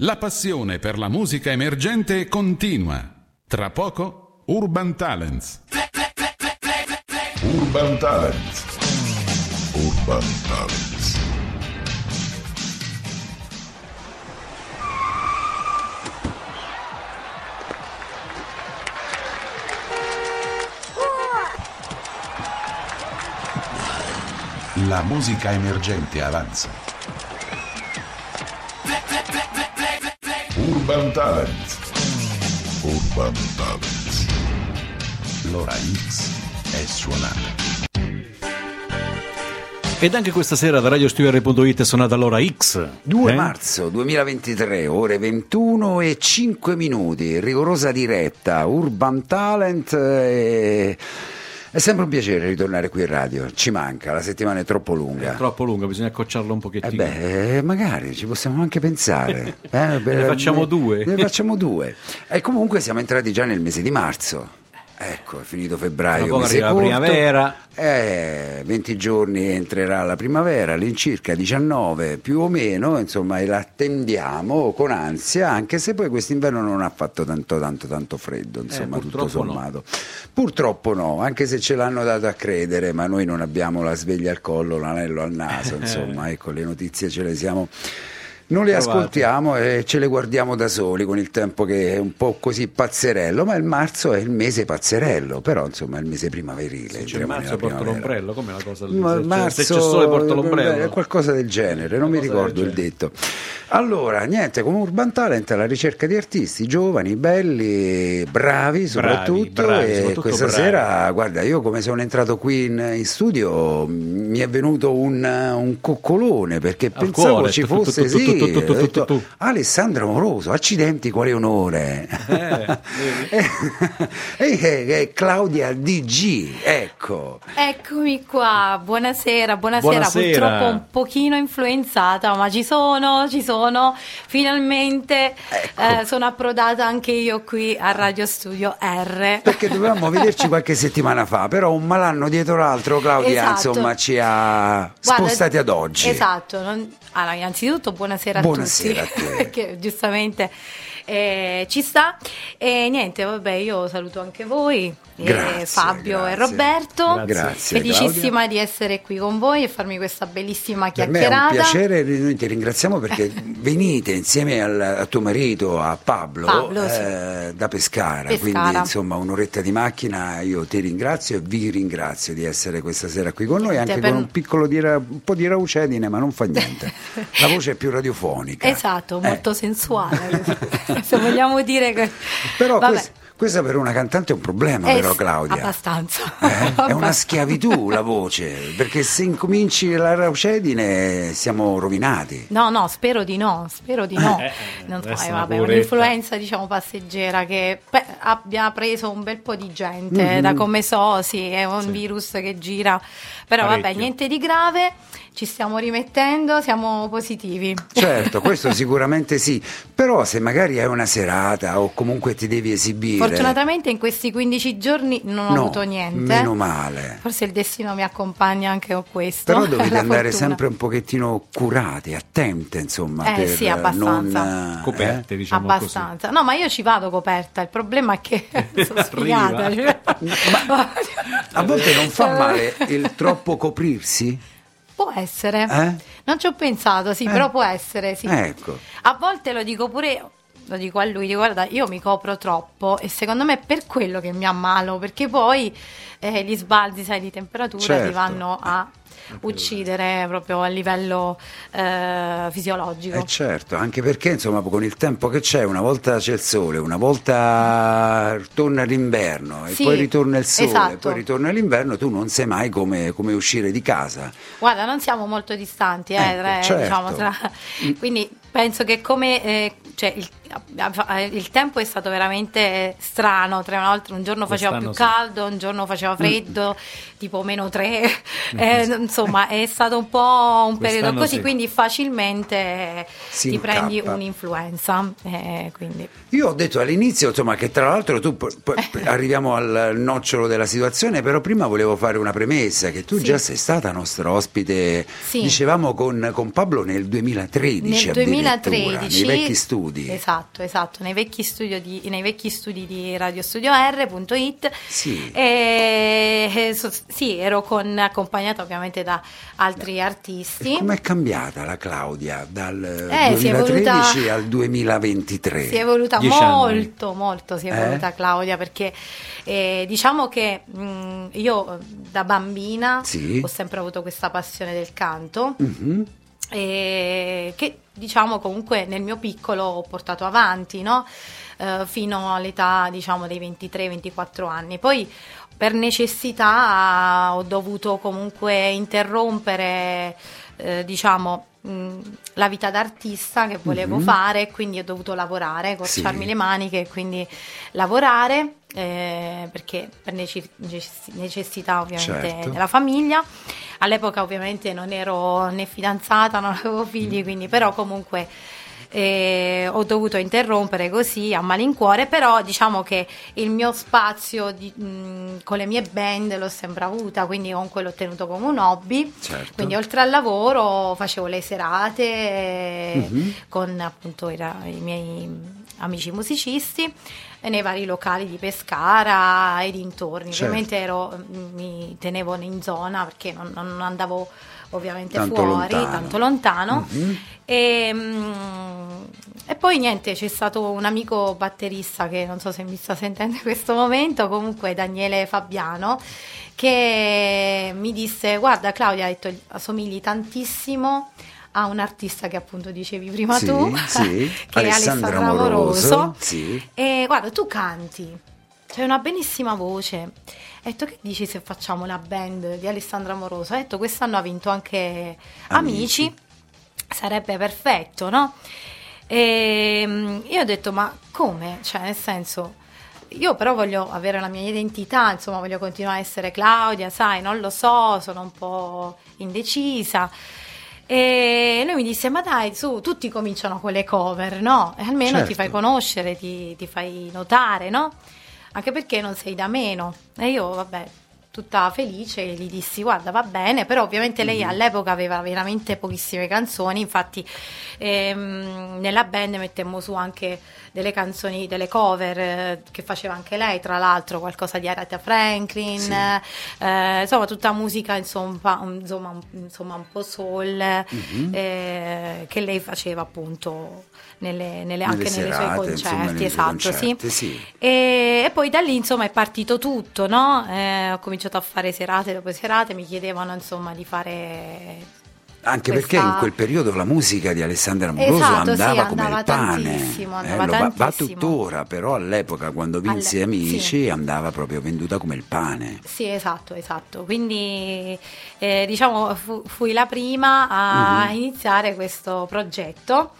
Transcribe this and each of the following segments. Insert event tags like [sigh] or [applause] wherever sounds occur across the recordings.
La passione per la musica emergente continua. Tra poco, Urban Talents. Urban Talents. Urban Talents. La musica emergente avanza. Urban Talents. Urban Talents. L'ora X è suonata. Ed anche questa sera da radiostudio.it è suonata l'ora X. 2 Eh? marzo 2023, ore 21 e 5 minuti, rigorosa diretta, Urban Talent. eh, È sempre un piacere ritornare qui in radio, ci manca, la settimana è troppo lunga. È troppo lunga, bisogna accorciarlo un Eh pochettino. beh, eh, magari ci possiamo anche pensare. [laughs] Eh, Ne facciamo due. Ne facciamo due. E comunque siamo entrati già nel mese di marzo. Ecco, è finito febbraio. Mese arriva la corto. primavera. Eh, 20 giorni entrerà la primavera, all'incirca 19 più o meno, insomma, e l'attendiamo con ansia, anche se poi quest'inverno non ha fatto tanto tanto tanto freddo, insomma, tutto Eh, no. sommato. Purtroppo no, anche se ce l'hanno dato a credere, ma noi non abbiamo la sveglia al collo, l'anello al naso, [laughs] insomma, ecco, le notizie ce le siamo non le Provate. ascoltiamo e ce le guardiamo da soli con il tempo che è un po' così pazzerello, ma il marzo è il mese pazzerello, però insomma è il mese primaverile. C'è il marzo porta l'ombrello, come la cosa lì? Ma Se marzo, se c'è sole porta l'ombrello. È qualcosa del genere, non mi ricordo del il detto. Allora, niente, come Urban Talent alla ricerca di artisti giovani, belli, bravi soprattutto. bravi, e soprattutto questa bravi. sera, guarda, io come sono entrato qui in, in studio mi è venuto un, un coccolone perché Al pensavo cuore, ci fosse sì, tu, tu, tu, ho tu, detto, tu. Alessandro Moroso, accidenti, quale onore. e, e- e Claudia DG, ecco. Eccomi qua, buonasera, buonasera, Buonasera. purtroppo un pochino influenzata, ma ci sono, ci sono, finalmente Ecco. eh, sono approdata anche io qui a Radio Studio R. Perché dovevamo vederci qualche settimana fa, però un malanno dietro l'altro, Claudia, Esatto. insomma, ci ha Guarda, spostati ad oggi. Esatto, non- allora, innanzitutto buonasera a Buonasera tutti, a [laughs] perché giustamente eh, ci sta. E niente, vabbè, io saluto anche voi, eh, Grazie, Fabio grazie. e Roberto. Grazie, Felicissima di essere qui con voi e farmi questa bellissima Per me è chiacchierata. un piacere, noi ti ringraziamo perché [laughs] venite insieme al- a tuo marito, a Pablo, Pablo, sì. eh, da Pescara, Pescara. quindi insomma un'oretta di macchina, io ti ringrazio e vi ringrazio di essere questa sera qui con noi, anche per- con un piccolo di un po' di raucedine, ma non fa niente. [laughs] La voce è più radiofonica. Esatto, Eh. molto sensuale, [laughs] [laughs] se vogliamo dire che... Però Vabbè. questa, questa per una cantante è un problema, Eh però, sì, Claudia. Abbastanza. Eh? È una schiavitù la voce, perché se incominci la raucedine siamo rovinati. No, no, spero di no, spero di no. [laughs] Eh, Non so, eh, vabbè, un'influenza diciamo passeggera che beh, abbia preso un bel po' di gente, Mm-hmm. da come so, sì, è un virus che gira. Però vabbè, Parecchio. niente di grave, ci stiamo rimettendo, siamo positivi. Certo, questo [laughs] sicuramente sì, però se magari hai una serata o comunque ti devi esibire... Fortunatamente in questi 15 giorni non ho no, avuto niente. Meno male. Forse il destino mi accompagna anche con questo. Però dovete [laughs] andare fortuna. sempre un pochettino curati, attente, insomma, Eh, per sì, abbastanza. non... eh, Coperte, diciamo Abbastanza. No, ma io ci vado coperta, il problema è che [laughs] sono sfigata. Arriva. A volte non fa Cioè, male il troppo coprirsi? Può essere. Eh? Non ci ho pensato, sì, Eh. però può essere, sì. Ecco. A volte lo dico pure. Lo dico a lui, dico, guarda, io mi copro troppo e secondo me è per quello che mi ammalo, perché poi eh, gli sbalzi, sai, di temperatura Certo. ti vanno a uccidere proprio a livello eh, fisiologico. Eh certo, anche perché insomma con il tempo che c'è, una volta c'è il sole, una volta torna l'inverno e Sì, poi ritorna il sole, esatto. poi ritorna l'inverno, tu non sai mai come, come uscire di casa. Guarda, non siamo molto distanti, eh, Ecco, tra- certo. diciamo, tra- quindi penso che come eh, cioè, il- eh, il tempo è stato veramente strano. Tra l'altro, un giorno faceva più Quest'anno sì. caldo, un giorno faceva freddo, tipo meno tre. [laughs] Eh, insomma, è stato un po' un periodo così, sì. quindi facilmente Si ti prendi incappa. un'influenza. eh, quindi. Io ho detto all'inizio, insomma, che tra l'altro tu poi- poi [laughs] arriviamo al nocciolo della situazione, però prima volevo fare una premessa che tu Sì. già sei stata nostra ospite, Sì. dicevamo con, con Pablo nel 2013 Nel addirittura, 2013 nei vecchi studi. esatto esatto nei vecchi, di, nei vecchi studi di radiostudio.r.it Sì. e, so- sì ero con, accompagnata ovviamente da altri artisti E com'è cambiata la Claudia dal Eh, si è 2013 evoluta- al 2023? si è evoluta Dieci anni. molto, molto si è Eh? evoluta Claudia perché eh, diciamo che mh, io eh, da bambina Sì. ho sempre avuto questa passione del canto Mhm. e che diciamo comunque nel mio piccolo ho portato avanti no? Eh, fino all'età diciamo dei 23-24 anni poi per necessità ho dovuto comunque interrompere eh, diciamo mh, la vita d'artista che volevo fare quindi ho dovuto lavorare corciarmi Sì. le maniche e quindi lavorare eh, perché per nece- necess- necessità ovviamente Certo. della famiglia all'epoca ovviamente non ero né fidanzata non avevo figli quindi però comunque eh, ho dovuto interrompere così a malincuore però diciamo che il mio spazio di- mh, con le mie band l'ho sempre avuta quindi comunque l'ho tenuto come un hobby Certo. quindi oltre al lavoro facevo le serate Mhm. con appunto i, i miei amici musicisti nei vari locali di Pescara e dintorni. Certo. Ovviamente ero, mi tenevo in zona perché non, non andavo ovviamente Tanto fuori, lontano. tanto lontano. Mhm. E, mm, e poi niente, c'è stato un amico batterista che non so se mi sta sentendo in questo momento, comunque Daniele Fabiano, che mi disse: Guarda, Claudia, ha detto, assomigli tantissimo a un artista che appunto dicevi prima Sì, tu, [laughs] sì. che è Alessandra Alessandra Amoroso, Amoroso. sì. E guarda, tu canti, c'hai una bellissima voce. Ho detto che dici se facciamo la band di Alessandra Amoroso? Ha detto quest'anno ha vinto anche Amici. Amici, sarebbe perfetto, no? E mm, io ho detto ma come? Cioè nel senso... Io però voglio avere la mia identità, insomma voglio continuare a essere Claudia, sai, non lo so, sono un po' indecisa. E lui mi disse: Ma dai, su, tutti cominciano con le cover, no? E almeno Certo. ti fai conoscere, ti, ti fai notare, no? Anche perché non sei da meno. E io, vabbè, tutta felice, gli dissi: Guarda, va bene, però ovviamente lei Mhm. all'epoca aveva veramente pochissime canzoni. Infatti, ehm, nella band mettemmo su anche delle canzoni, delle cover eh, che faceva anche lei, tra l'altro, qualcosa di Aretha Franklin, Sì. eh, insomma, tutta musica insomma, un- insomma, insomma, un po' soul Mhm. eh, che lei faceva appunto nelle, nelle- Nelle anche nei suoi serate, concerti, insomma, nei esatto, concerti, sì. sì. E, e poi da lì insomma è partito tutto, no? Eh, ho cominciato a fare serate dopo serate, mi chiedevano insomma di fare Anche questa- perché in quel periodo la musica di Alessandra Amoroso Esatto, sì, andava come andava il pane. eh, andava lo va, va tuttora, però all'epoca quando vinse Alle- Amici sì. andava proprio venduta come il pane. Sì, esatto, esatto. Quindi eh, diciamo fu- fui la prima a Mhm. iniziare questo progetto.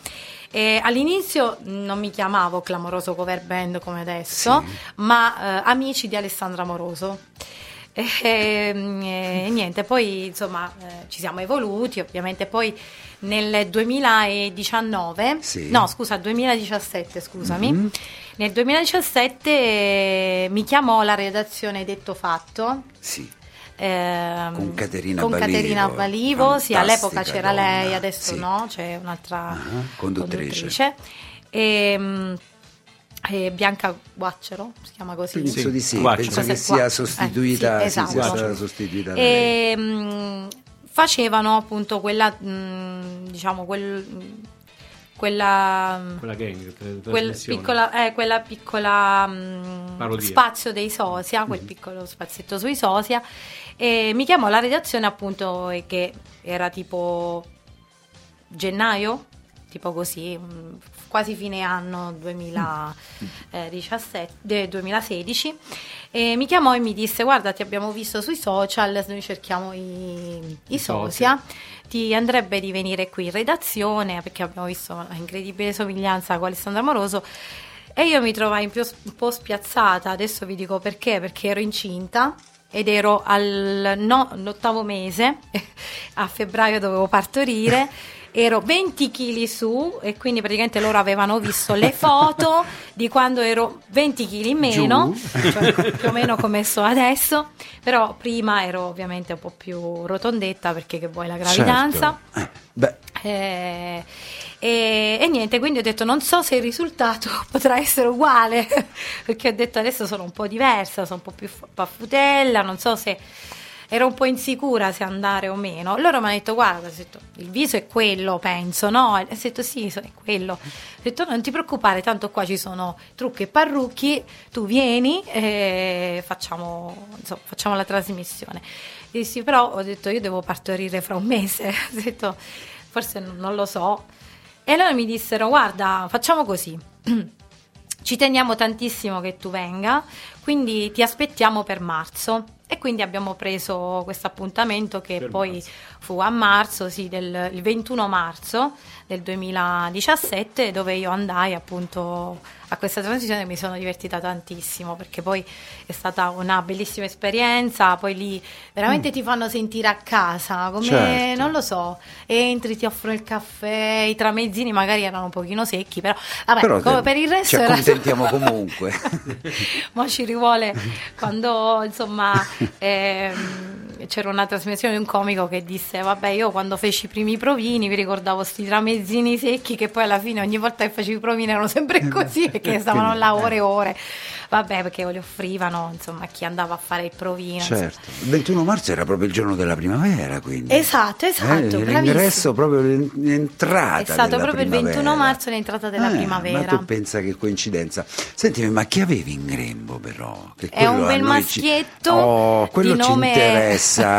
E all'inizio non mi chiamavo Clamoroso Cover Band come adesso, Sì. ma eh, Amici di Alessandra Amoroso. [laughs] E, e niente, poi insomma eh, ci siamo evoluti, ovviamente poi nel 2019, Sì. no scusa, 2017 scusami, Mhm. nel 2017 eh, mi chiamò la redazione Detto Fatto. Sì. Ehm, Con Caterina con Balivo, Caterina Balivo, sì, all'epoca c'era lei, adesso sì. no, c'è un'altra Ah, conduttrice. conduttrice. Ehm, e Bianca Guaccero, si chiama così. Penso di sì, penso che sia sostituita, Eh, sì, sì, sia esatto. stata sostituita da lei. Ehm, facevano appunto quella, mh, diciamo, quel, quella, Quella gang, quel piccola, eh, quella piccola mh, Parodia. spazio dei sosia, quel piccolo spazietto sui sosia, e mi chiamò la redazione appunto che era tipo gennaio, tipo così, mm, quasi fine anno 2017, 2016. E mi chiamò e mi disse: Guarda, ti abbiamo visto sui social, noi cerchiamo i, i sosia. Ti andrebbe di venire qui in redazione perché abbiamo visto una incredibile somiglianza con Alessandro Amoroso. E io mi trovai un po' spiazzata, adesso vi dico perché, perché ero incinta ed ero al no, all'ottavo mese, [laughs] a febbraio dovevo partorire. [laughs] ero 20 kg su e quindi praticamente loro avevano visto le foto [laughs] di quando ero 20 kg in meno, cioè più o meno come sto adesso, però prima ero ovviamente un po' più rotondetta perché che vuoi la gravidanza. Certo. Eh, beh, Eh, e, e niente, quindi ho detto non so se il risultato [laughs] potrà essere uguale, [laughs] perché ho detto adesso sono un po' diversa, sono un po' più paffutella, non so se ero un po' insicura se andare o meno. Loro mi hanno detto guarda, detto, il viso è quello, penso, no? E ho detto sì, è quello. Ho detto non ti preoccupare, tanto qua ci sono trucchi e parrucchi, tu vieni e facciamo, insomma, facciamo la trasmissione. Sì, però ho detto io devo partorire fra un mese, [laughs] ho detto forse non lo so. E allora mi dissero guarda, facciamo così. [clears throat] Ci teniamo tantissimo che tu venga, quindi ti aspettiamo per marzo. E quindi abbiamo preso questo appuntamento che Per poi marzo. fu a marzo, sì, del, il 21 marzo del 2017, dove io andai appunto a questa trasmissione e mi sono divertita tantissimo perché poi è stata una bellissima esperienza, poi lì veramente ti fanno sentire a casa, come Certo. non lo so, entri, ti offrono il caffè, i tramezzini magari erano un pochino secchi, però vabbè, però come per il resto ci era accontentiamo [laughs] comunque. ma ci rivuole quando insomma [laughs] ehm, c'era una trasmissione di un comico che disse vabbè io quando feci i primi provini vi ricordavo sti tramezzini secchi che poi alla fine ogni volta che facevo i provini erano sempre così perché stavano là ore e ore vabbè perché li offrivano insomma a chi andava a fare il provino certo. Il 21 marzo era proprio il giorno della primavera, quindi. Esatto, esatto, Eh, l'ingresso proprio l'en- l'entrata È stato della proprio il primavera. 21 marzo l'entrata della Eh, primavera. Ma tu pensa che coincidenza. Sentimi, ma chi avevi in grembo però? Che È un bel noi ci- maschietto Oh, quello di ci nome- interessa.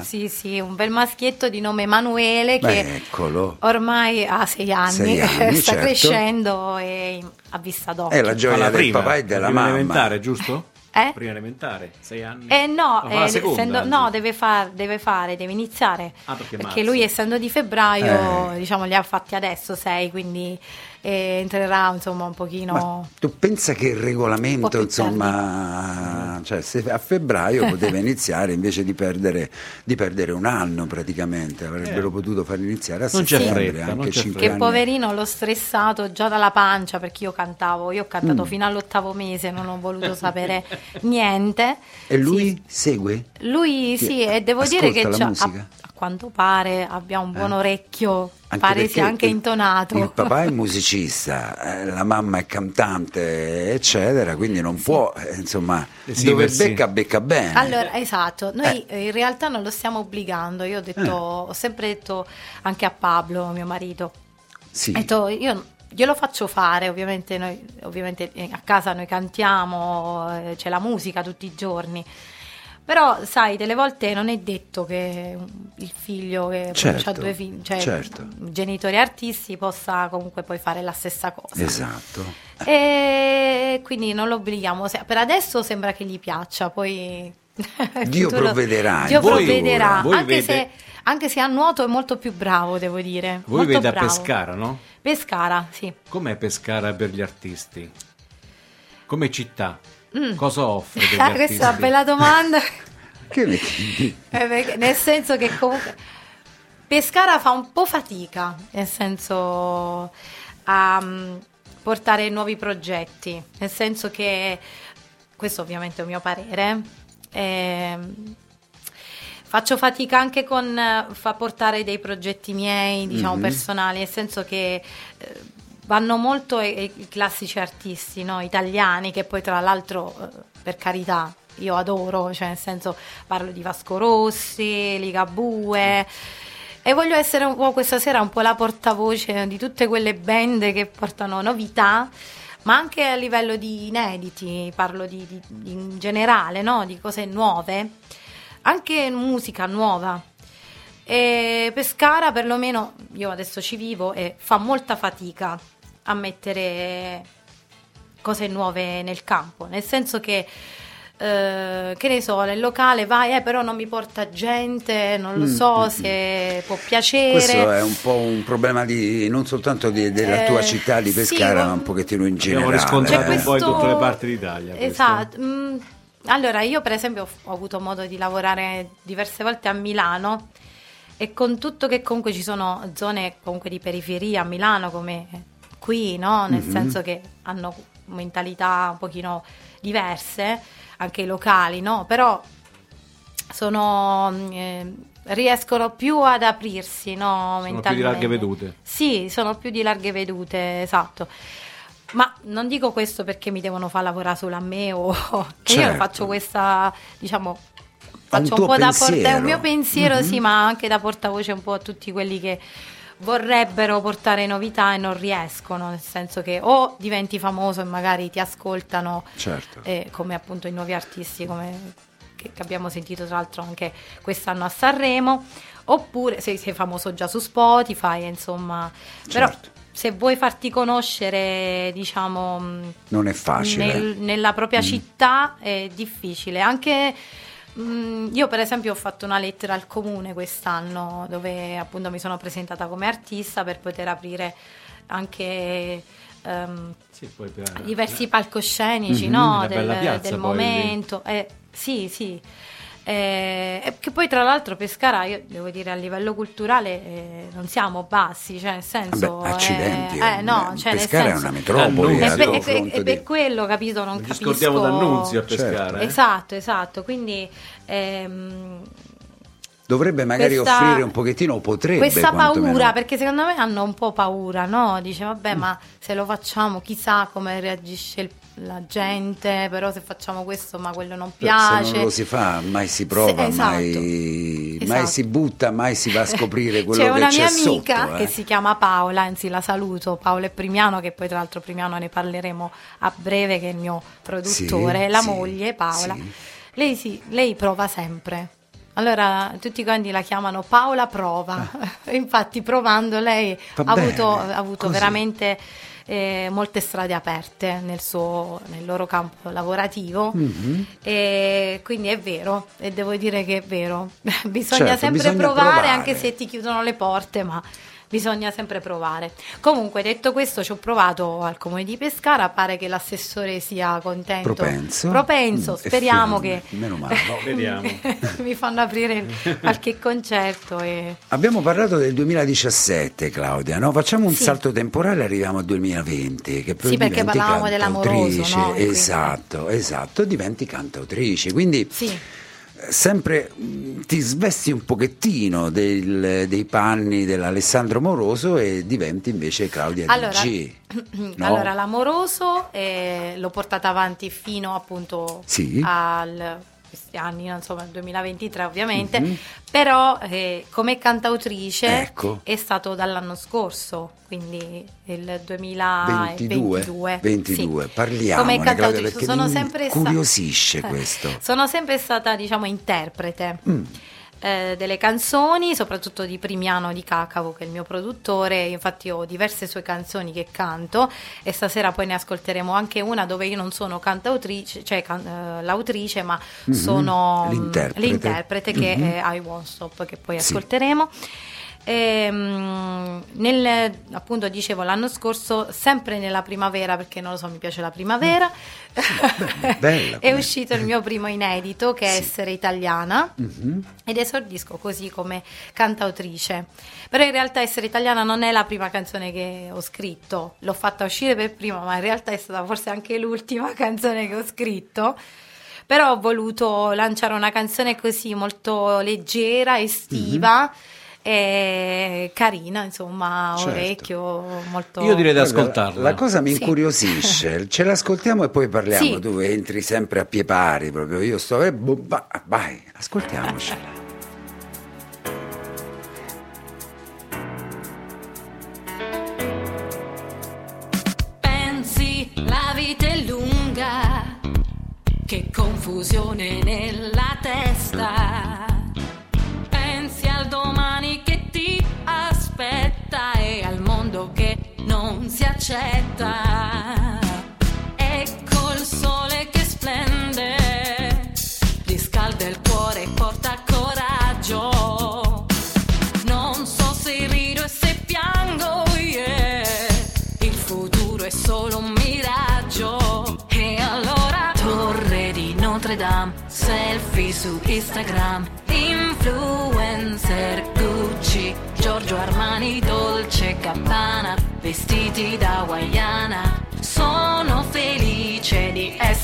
[laughs] Sì, sì, un bel maschietto di nome Emanuele che Beh, eccolo. ormai ha sei anni, Sei anni, [laughs] sta certo. crescendo e a vista d'occhio. È la gioia del prima, papà e della prima mamma. elementare, giusto? Eh? Prima elementare, sei anni. Eh no, la eh, seconda, essendo- no, deve, far- deve fare, deve iniziare. Ah, perché perché lui essendo di febbraio, Eh. diciamo, li ha fatti adesso sei, quindi eh, entrerà insomma un pochino... Ma tu pensa che il regolamento, insomma, cioè se a febbraio poteva iniziare invece di perdere, di perdere un anno praticamente, avrebbero potuto far iniziare a Non c'è settembre, fretta, anche c'è cinque Che anni. poverino l'ho stressato già dalla pancia perché io cantavo, io ho Mm. cantato fino all'ottavo mese, non ho voluto sapere [laughs] niente. E lui Sì, segue? Lui Sì, sì, e devo dire che ascolta la a, musica? Quanto pare abbia un buon Eh. orecchio, Anche pare sia anche il- intonato. Il papà è [laughs] musicista, eh, la mamma è cantante, eccetera, quindi non può, eh, insomma, sì, dove sì. becca, becca bene. Allora, esatto, noi eh, in realtà non lo stiamo obbligando, io ho detto, Eh. ho sempre detto anche a Pablo, mio marito, sì. ho detto, io glielo faccio fare, ovviamente noi ovviamente a casa noi cantiamo, c'è la musica tutti i giorni. Però, sai, delle volte non è detto che il figlio che Certo, ha due figli, cioè certo. genitori artisti, possa comunque poi fare la stessa cosa. Esatto. E quindi non lo obblighiamo. Per adesso sembra che gli piaccia, poi Dio provvederà, Dio Voi- provvederà. voi anche, vede- se, anche se a nuoto è molto più bravo, devo dire. Voi molto vede a bravo. Pescara, no? Pescara, sì. Com'è Pescara per gli artisti? Come città? Mm. Cosa offre degli Ah, questa è una bella domanda. [laughs] Che metti? [laughs] Eh, perché- nel senso che comunque Pescara fa un po' fatica, nel senso a mm, portare nuovi progetti, nel senso che questo ovviamente è un mio parere. ehm, faccio fatica anche con eh, fa portare dei progetti miei, diciamo Mhm. personali, nel senso che eh, vanno molto i, i classici artisti no? italiani che poi tra l'altro eh, per carità io adoro, cioè nel senso parlo di Vasco Rossi, Ligabue e voglio essere un po' questa sera un po' la portavoce di tutte quelle band che portano novità, ma anche a livello di inediti, parlo di, di- di- in generale, no? di cose nuove, anche musica nuova. E Pescara perlomeno, io adesso ci vivo e fa molta fatica a mettere cose nuove nel campo, nel senso che eh, che ne so, nel locale vai, eh, però non mi porta gente, non lo so mm, se può piacere. Questo è un po' un problema di, non soltanto di, della eh, tua città di Pescara, sì, ma un pochettino in generale. Abbiamo riscontrato un po' in tutte le parti d'Italia. Esatto. Mm, allora, io per esempio ho avuto modo di lavorare diverse volte a Milano e con tutto che comunque ci sono zone comunque di periferia a Milano come qui, no? Nel mm-hmm. senso che hanno mentalità un pochino diverse anche i locali, no? Però sono, eh, riescono più ad aprirsi, no? Sono più di larghe vedute. Sì, sono più di larghe vedute, esatto. Ma non dico questo perché mi devono far lavorare solo a me o [laughs] certo. io faccio questa, diciamo, faccio un, un po' da portavoce, è un mio pensiero, mm-hmm. sì, ma anche da portavoce un po' a tutti quelli che vorrebbero portare novità e non riescono, nel senso che o diventi famoso e magari ti ascoltano, certo. eh, come appunto i nuovi artisti come, che, che, abbiamo sentito tra l'altro anche quest'anno a Sanremo, oppure se sei famoso già su Spotify, insomma, certo. però se vuoi farti conoscere, diciamo, non è facile. Nel, nella propria mm. città è difficile, anche Mm, io per esempio ho fatto una lettera al comune quest'anno dove appunto mi sono presentata come artista per poter aprire anche um, sì, per, diversi palcoscenici mm-hmm, no, del, del momento. Eh, sì, sì. Eh, che poi tra l'altro Pescara, io devo dire a livello culturale eh, non siamo bassi, cioè nel senso... Beh, accidenti, eh, no, cioè Pescara senso, è una metropoli. È per, è, è per quello, capito, non, non capisco... Ci scordiamo d'annunzio a Pescara. Certo. Esatto, esatto, quindi... Ehm, dovrebbe magari questa, offrire un pochettino o potrebbe questa paura perché secondo me hanno un po' paura no? dice vabbè mm. ma se lo facciamo chissà come reagisce il la gente, però se facciamo questo ma quello non piace. Se non lo si fa, mai si prova, se, esatto, mai, esatto. mai, si butta, mai si va a scoprire [laughs] quello c'è che c'è C'è una mia amica sotto, eh. che si chiama Paola, anzi la saluto, Paola e Primiano, che poi tra l'altro Primiano ne parleremo a breve, che è il mio produttore, sì, la sì, moglie Paola. Sì. Lei, sì, lei prova sempre. Allora tutti quanti la chiamano Paola Prova, ah. [laughs] infatti provando lei ha avuto, ha avuto veramente eh, molte strade aperte nel, suo, nel loro campo lavorativo. Mm-hmm. e quindi è vero e devo dire che è vero. [laughs] Bisogna certo, sempre bisogna provare, provare. anche se ti chiudono le porte ma bisogna sempre provare. Comunque, detto questo, ci ho provato al comune di Pescara, pare che l'assessore sia contento. Propenso. Propenso, mm, speriamo che meno male. [laughs] No, vediamo. [laughs] mi fanno aprire qualche concerto. E... Abbiamo parlato del 2017, Claudia, no? Facciamo un sì. salto temporale arriviamo al 2020. Che poi sì, perché parlavamo dell'amoroso, no? Esatto, esatto, diventi cantautrice. Quindi sì sempre mm, ti svesti un pochettino del, dei panni dell'Alessandro Moroso e diventi invece Claudia allora, G. [clears throat] No? Allora, l'amoroso eh, l'ho portata avanti fino appunto sì. al questi anni, insomma, il 2023 ovviamente, mm-hmm. però eh, come cantautrice ecco. è stato dall'anno scorso, quindi il 2022. 22. Sì. Parliamo, come cantautrice sono sempre incuriosisce sta- questo. Sono sempre stata, diciamo, interprete. Mm eh, delle canzoni, soprattutto di Primiano di Cacavo, che è il mio produttore. Infatti ho diverse sue canzoni che canto e stasera poi ne ascolteremo anche una dove io non sono cantautrice, cioè can- uh, l'autrice, ma mm-hmm. sono l'interprete, l'interprete che mm-hmm. è I Won't Stop, che poi sì. ascolteremo. E, ehm, nel, appunto dicevo l'anno scorso, sempre nella primavera, perché non lo so, mi piace la primavera, bella, bella, [laughs] è uscito il mio primo inedito che è sì. Essere Italiana mm-hmm. ed esordisco così come cantautrice. Però in realtà Essere Italiana non è la prima canzone che ho scritto, l'ho fatta uscire per prima, ma in realtà è stata forse anche l'ultima [laughs] canzone che ho scritto però ho voluto lanciare una canzone così molto leggera, estiva. Mm-hmm è carina, insomma, certo. orecchio molto... Io direi di ascoltarla. La, cosa mi incuriosisce, sì. [laughs] ce l'ascoltiamo e poi parliamo, sì. tu entri sempre a pie pari, proprio io sto... Eh, boh, vai, ascoltiamocela. Pensi la vita è lunga, che confusione nella testa. Accetta. Ecco il sole che splende, riscalda il cuore e porta coraggio. Non so se rido e se piango, yeah. Il futuro è solo un miraggio. E allora, torre di Notre Dame, selfie su Instagram, influencer Giorgio Armani, Dolce Gabbana, vestiti da Guayana. Sono felice di essere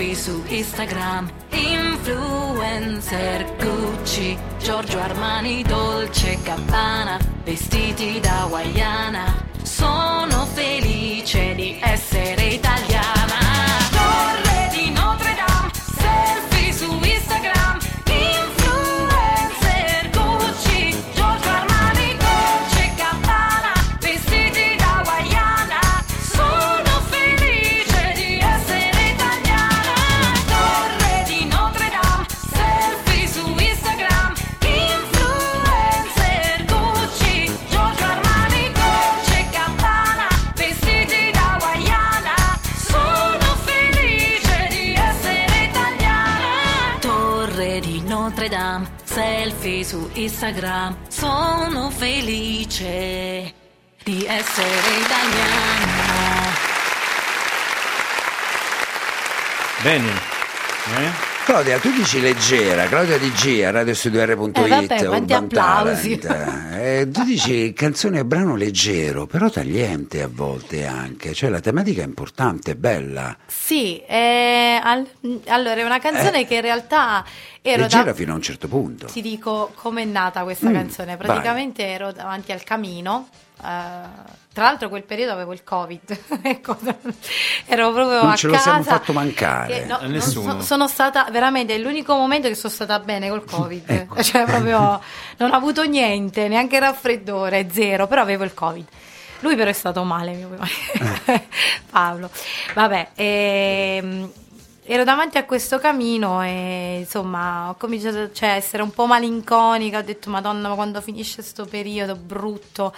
selfie su Instagram, influencer Gucci, Giorgio Armani, Dolce Gabbana, vestiti da Guayana. Sono felice di essere italiana. Su Instagram. Sono felice di essere italiana. Bene. Eh? Claudia, tu dici leggera, Claudia DG a radiostudio.it Eh, vabbè, quanti Urban applausi. Talent. Eh, tu dici canzone e brano leggero, però tagliente a volte anche, cioè la tematica è importante, è bella, Sì, eh, al- allora è una canzone che in realtà ero leggera da- fino a un certo punto. Ti dico com'è nata questa Mm, canzone. Praticamente ero davanti al camino. Eh, tra l'altro, quel periodo avevo il covid. [laughs] Ecco, ero proprio Non a ce lo casa. siamo fatto mancare. che no, A nessuno. so- sono stata veramente è l'unico momento che sono stata bene col covid. [laughs] Ecco. [laughs] Cioè, proprio non ho avuto niente, neanche raffreddore, zero, però avevo il covid. Lui però è stato male, mio Eh. Paolo. Vabbè, ehm, ero davanti a questo camino e insomma ho cominciato cioè, a essere un po' malinconica, ho detto madonna ma quando finisce questo periodo brutto.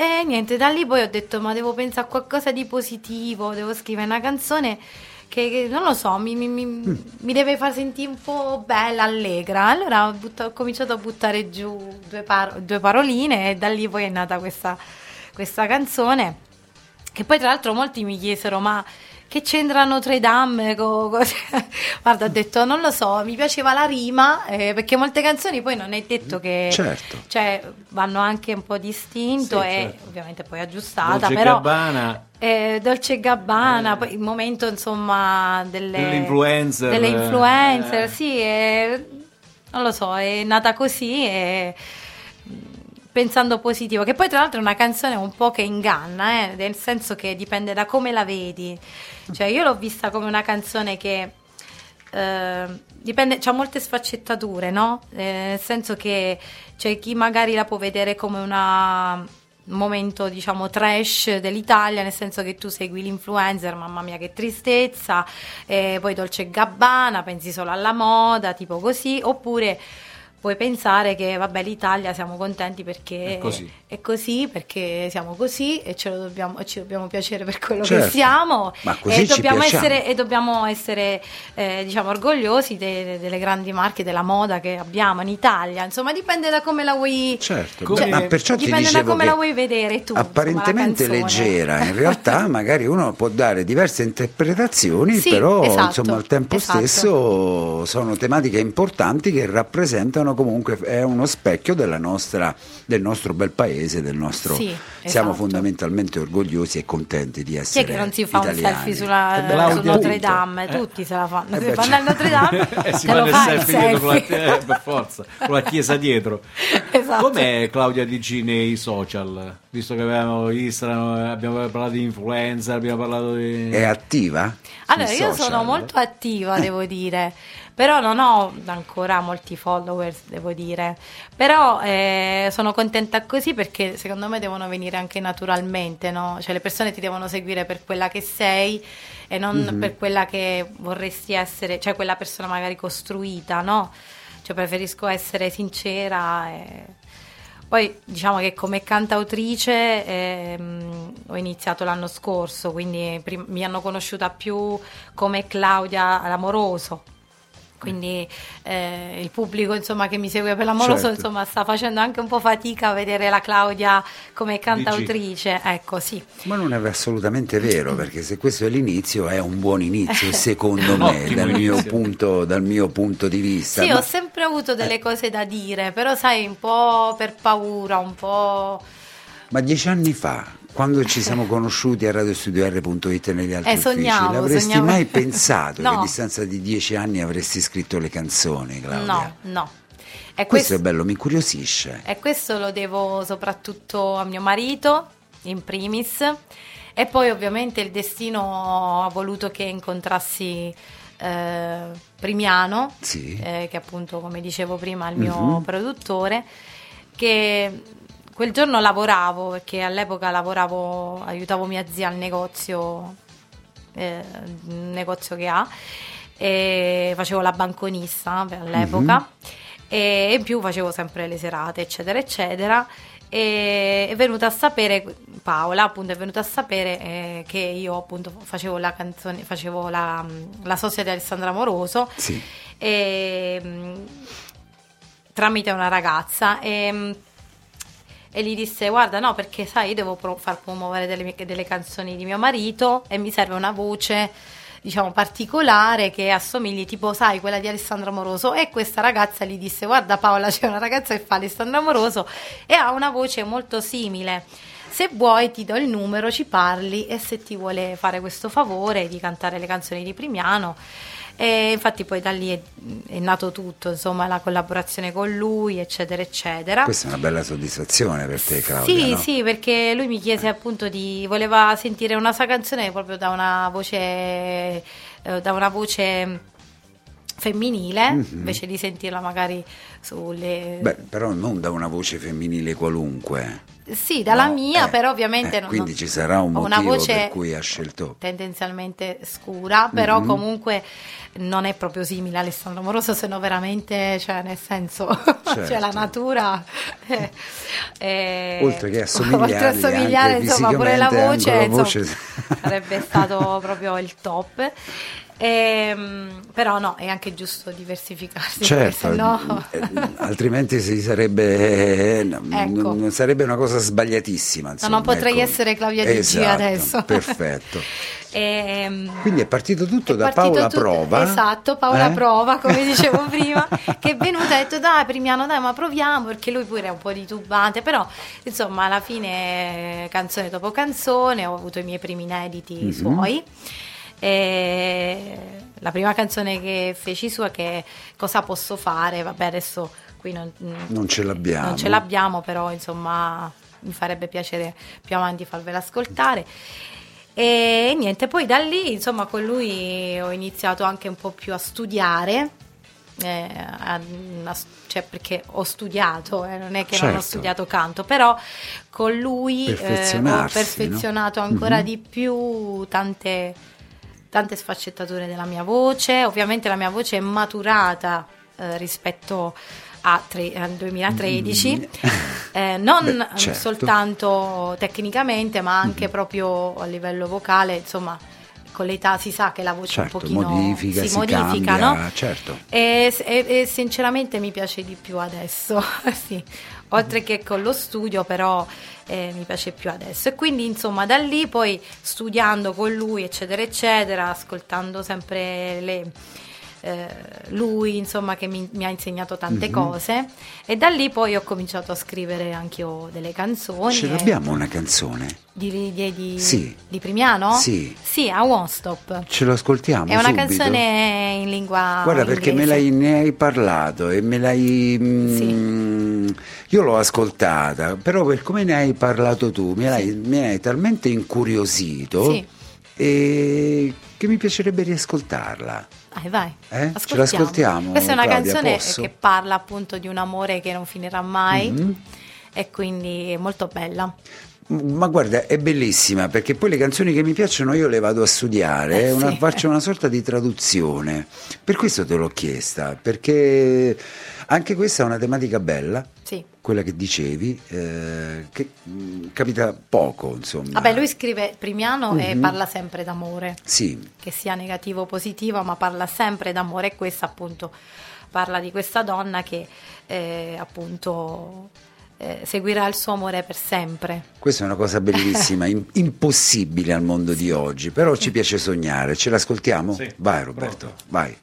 E niente, da lì poi ho detto ma devo pensare a qualcosa di positivo, devo scrivere una canzone che, che non lo so, mi, mi- mi- mi deve far sentire un po' bella, allegra. Allora ho, butta- ho cominciato a buttare giù due, par- due paroline e da lì poi è nata questa, questa canzone. Che poi tra l'altro molti mi chiesero ma che c'entra Notre Dame? co- co-" [laughs] Guarda, ho detto non lo so, mi piaceva la rima eh, perché molte canzoni poi non è detto che Certo. cioè, vanno anche un po' distinto Sì, e certo. ovviamente poi aggiustata, Dolce però Gabbana. eh, Dolce Gabbana, poi il momento insomma delle Delle influencer, delle eh. influencer, Eh. sì, è- non lo so, è nata così e pensando positivo, che poi tra l'altro è una canzone un po' che inganna, eh, nel senso che dipende da come la vedi. Cioè io l'ho vista come una canzone che eh, dipende, c'ha molte sfaccettature, no? Eh, nel senso che c'è chi magari la può vedere come una un momento diciamo trash dell'Italia nel senso che tu segui l'influencer mamma mia che tristezza e poi Dolce Gabbana pensi solo alla moda tipo così oppure puoi pensare che vabbè l'Italia siamo contenti perché È così. è così, perché siamo così e ce lo dobbiamo, ci dobbiamo piacere per quello Certo. che siamo Ma così e, ci dobbiamo essere, e dobbiamo essere eh, diciamo orgogliosi de- delle grandi marche della moda che abbiamo in Italia insomma dipende da come la vuoi Certo, Come- ma perciò dipende da come la vuoi vedere tu insomma, apparentemente canzone. leggera, in [laughs] realtà magari uno può dare diverse interpretazioni, Sì, però esatto, insomma al tempo esatto. stesso sono tematiche importanti che rappresentano comunque è uno specchio della nostra, del nostro bel paese, del nostro Sì, siamo esatto. fondamentalmente orgogliosi e contenti di chi è essere che non si fa un italiani. selfie sulla, Eh su Notre. Dame? Eh. Tutti se la fanno. Eh Se vanno al Notre Dame, [laughs] Eh, si te lo fa il selfie dietro con la, eh, per forza, con la chiesa dietro. [laughs] Esatto. Com'è Claudia Dici nei social? Visto che abbiamo Instagram, abbiamo parlato di influencer, abbiamo parlato di... È attiva? Allora, io social? sono molto attiva, devo dire, [laughs] però non ho ancora molti followers, devo dire. Però eh, sono contenta così perché secondo me devono venire anche naturalmente, no? Cioè le persone ti devono seguire per quella che sei e non Mhm. per quella che vorresti essere, cioè quella persona magari costruita, no? Cioè preferisco essere sincera e... Poi diciamo che come cantautrice ehm, ho iniziato l'anno scorso, quindi prim- mi hanno conosciuta più come Claudia l'amoroso. Quindi eh, il pubblico insomma, che mi segue per l'amoroso Certo. insomma, sta facendo anche un po' fatica a vedere la Claudia come cantautrice. Ecco, sì. Ma non è assolutamente vero, perché se questo è l'inizio è un buon inizio, secondo [laughs] me, dal mio, punto, dal mio punto di vista. Sì, Ma- ho sempre avuto delle cose da dire, però sai, un po' per paura, un po'... Ma dieci anni fa, quando ci siamo conosciuti a radiostudio.it e negli altri Eh, uffici, sognavo, l'avresti sognavo. mai pensato [laughs] che No. a distanza di dieci anni avresti scritto le canzoni, Claudia? No, no. E Questo è bello, mi incuriosisce. E questo lo devo soprattutto a mio marito, in primis, e poi ovviamente il destino ha voluto che incontrassi eh, Primiano, Sì. eh, che appunto, come dicevo prima, è il mio Mhm. produttore, che quel giorno lavoravo, perché all'epoca lavoravo, aiutavo mia zia al negozio, eh, negozio che ha, e facevo la banconista all'epoca. E in più facevo sempre le serate eccetera eccetera. E è venuta a sapere Paola appunto è venuta a sapere eh, che io appunto facevo la canzone facevo la, la sosia di Alessandra Moroso Sì. e, tramite una ragazza. E, e gli disse guarda no perché sai io devo pro- far promuovere delle, delle canzoni di mio marito e mi serve una voce diciamo particolare che assomigli tipo sai quella di Alessandro Amoroso. E questa ragazza gli disse guarda Paola c'è una ragazza che fa Alessandro Amoroso e ha una voce molto simile. Se vuoi ti do il numero ci parli e se ti vuole fare questo favore di cantare le canzoni di Primiano e infatti poi da lì è, è nato tutto, insomma, la collaborazizione con lui, eccetera, eccetera. Questa è una bella soddisfazione per te, Claudia. Sì, no? sì, perché lui mi chiese appunto di voleva sentire una sua canzone proprio da una voce eh, da una voce femminile, invece di sentirla magari sulle. Beh, però non da una voce femminile qualunque. Sì, dalla No, mia, eh, però ovviamente eh, non- quindi ci sarà un motivo voce per cui ha scelto. tendenzialmente scura, però Mhm. comunque non è proprio simile a Alessandro Moroso, se no veramente, cioè nel senso, [laughs] cioè Certo. la natura [laughs] eh, eh, Oltre che assomigliargli, oltre a somigliare, anche insomma, pure la voce, la insomma, voce- sarebbe stato proprio il top. Ehm, però no, è anche giusto diversificarsi, Certo, sennò- eh, altrimenti si sarebbe, eh, Ecco. non sarebbe una cosa sbagliatissima. Insomma, non potrei ecco. essere Claudia Di G Esatto, adesso. Perfetto. [laughs] Ehm, Quindi è partito tutto È da partito Paola tutto- Prova. Esatto, Paola eh? Prova, come [laughs] dicevo prima, che è venuta e ha detto dai Primiano dai ma proviamo perché lui pure è un po' titubante, però insomma alla fine canzone dopo canzone ho avuto i miei primi inediti Mhm. suoi. E la prima canzone che feci sua che cosa posso fare, vabbè adesso qui non, Non ce l'abbiamo. non ce l'abbiamo, però insomma mi farebbe piacere più avanti farvela ascoltare. E niente, poi da lì insomma con lui ho iniziato anche un po' più a studiare. eh, a- a- cioè perché ho studiato, eh, non è che non ho Certo. studiato canto, però con lui eh, ho perfezionato no? ancora Mhm. di più tante, tante sfaccettature della mia voce. Ovviamente la mia voce è maturata eh, rispetto a tre- al [laughs] 2013, eh, non Mm. Beh, certo. soltanto tecnicamente ma anche proprio a livello vocale, insomma con l'età si sa che la voce Certo, un pochino modifica, si modifica, cambia, no? certo. E, e- e sinceramente mi piace di più adesso, [laughs] sì. Oltre che con lo studio però eh, mi piace più adesso e quindi insomma da lì poi studiando con lui eccetera eccetera, ascoltando sempre le, eh, lui insomma che mi, mi ha insegnato tante Mhm. cose e da lì poi ho cominciato a scrivere anche io delle canzoni. Ce l'abbiamo una canzone? Di, di, di, Sì. di Primiano? Sì. Sì, a One Stop. Ce lo ascoltiamo È una subito? canzone in lingua Guarda, perché me inglese. l'hai, ne hai parlato e me l'hai. mm, Io l'ho ascoltata, però per come ne hai parlato tu, mi hai, mi hai talmente incuriosito Sì. e che mi piacerebbe riascoltarla. Vai, vai. Eh? Ce l'ascoltiamo, Questa è una Claudia, canzone posso? che parla appunto di un amore che non finirà mai Mhm. e quindi è molto bella. Ma guarda, è bellissima perché poi le canzoni che mi piacciono io le vado a studiare, Eh, è una- sì. faccio una sorta di traduzione. Per questo te l'ho chiesta, perché anche questa è una tematica bella, Sì. quella che dicevi, eh, che mm, capita poco, insomma. Vabbè, lui scrive Primiano e Mhm. parla sempre d'amore, Sì, che sia negativo o positivo, ma parla sempre d'amore e questa appunto parla di questa donna che eh, appunto eh, seguirà il suo amore per sempre. questa è una cosa bellissima, im- [laughs] impossibile al mondo di oggi, però ci piace sognare. Ce l'ascoltiamo? Sì, vai Roberto, pronto. vai.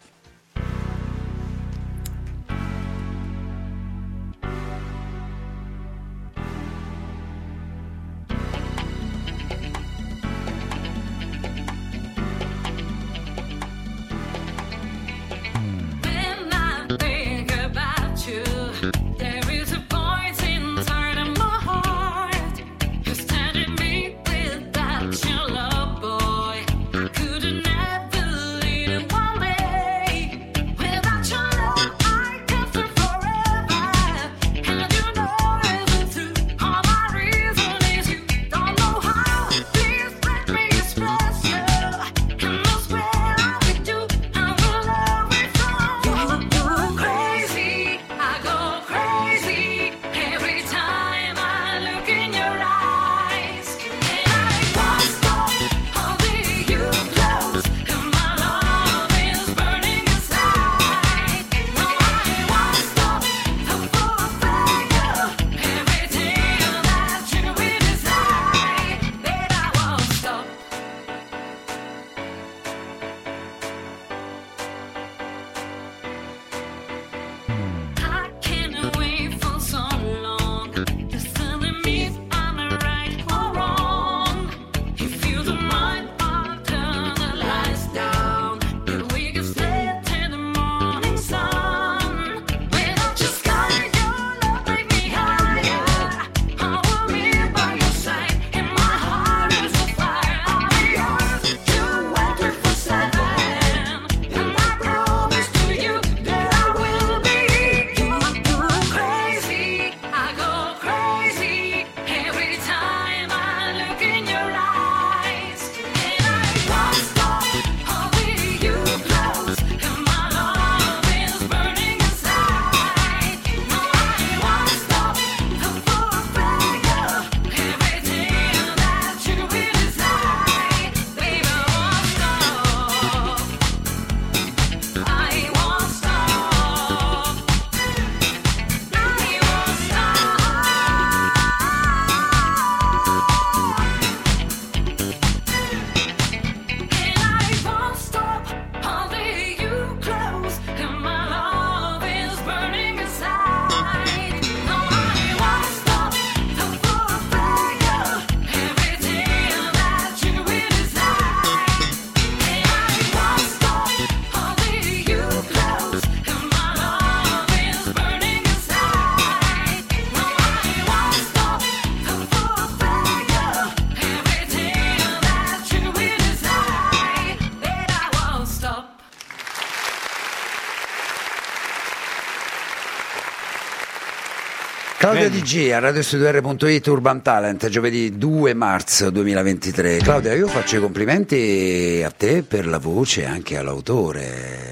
Claudia Vedi. DG a radiostudio.it Urban Talent giovedì 2 marzo 2023 Claudia io faccio i complimenti a te per la voce e anche all'autore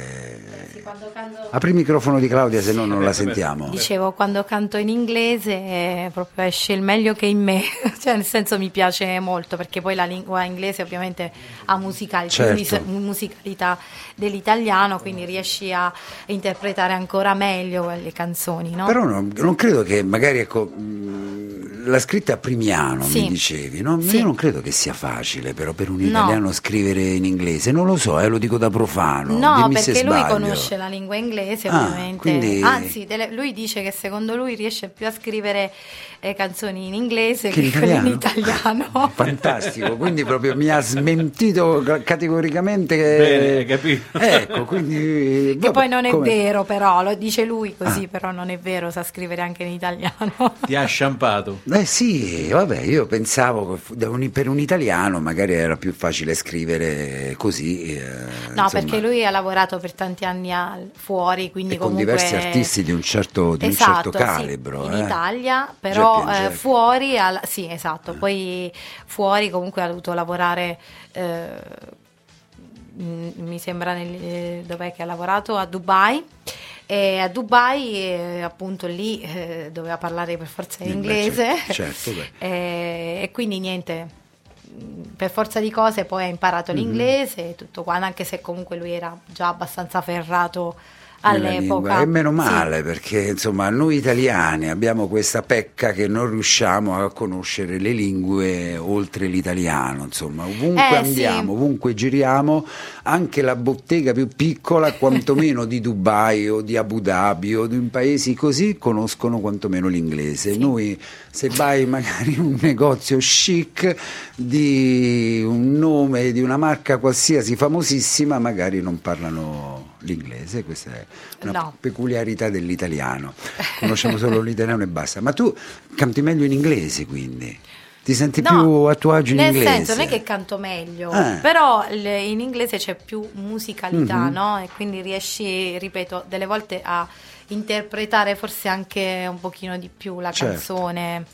Apri il microfono di Claudia, se no non la sentiamo. Dicevo, quando canto in inglese eh, proprio esce il meglio che in me, [laughs] cioè nel senso mi piace molto perché poi la lingua inglese ovviamente ha musical- Certo. Dell'italiano, quindi riesci a interpretare ancora meglio le canzoni, no? Però non, non credo che magari ecco mh, la scritta a Primiano Sì. mi dicevi, no? Sì. Io non credo che sia facile però per un No. italiano scrivere in inglese, non lo so, eh, lo dico da profano. No, perché lui conosce la lingua inglese, Ah, ovviamente. quindi- Anzi, delle- lui dice che secondo lui riesce più a scrivere eh, canzoni in inglese Che che, in italiano? [laughs] Fantastico, quindi proprio mi ha smentito ca- categoricamente che... Bene, capito. Ecco, quindi... Che poi non è come- vero, però, lo dice lui Ah. così, però non è vero, sa scrivere anche in italiano. Ti ha sciampato. Eh sì, vabbè, io pensavo che un- per un italiano magari era più facile scrivere così. eh, No, insomma, perché lui ha lavorato per tanti anni al- fuori, quindi e con comunque... diversi artisti di un certo, di un Esatto, certo sì, calibro. in eh. Italia, però eh, fuori, al- sì esatto, poi fuori comunque ha dovuto lavorare, eh, mm, mi sembra, nel, eh, dov'è che ha lavorato? A Dubai. E a Dubai, eh, appunto lì, eh, doveva parlare per forza in Eh, inglese. certo, certo, beh. [laughs] e, e quindi niente, mh, per forza di cose poi ha imparato Mhm. l'inglese e tutto quanto, anche se comunque lui era già abbastanza ferrato all'epoca. E meno Sì. male perché insomma noi italiani abbiamo questa pecca che non riusciamo a conoscere le lingue oltre l'italiano, insomma ovunque Eh, andiamo, sì. ovunque giriamo, anche la bottega più piccola, quantomeno di Dubai o di Abu Dhabi o di un paesi così, conoscono quantomeno l'inglese. Noi se vai magari in un negozio chic di un nome di una marca qualsiasi famosissima, magari non parlano l'inglese, questa è una No. peculiarità dell'italiano. [laughs] Conosciamo solo l'italiano e basta. Ma tu canti meglio in inglese, quindi? Ti senti No, più a tuo agio in nel inglese? senso, non è che canto meglio, Eh. però in inglese c'è più musicalità, Mhm. no? E quindi riesci, ripeto, delle volte a interpretare forse anche un pochino di più la Certo. canzone.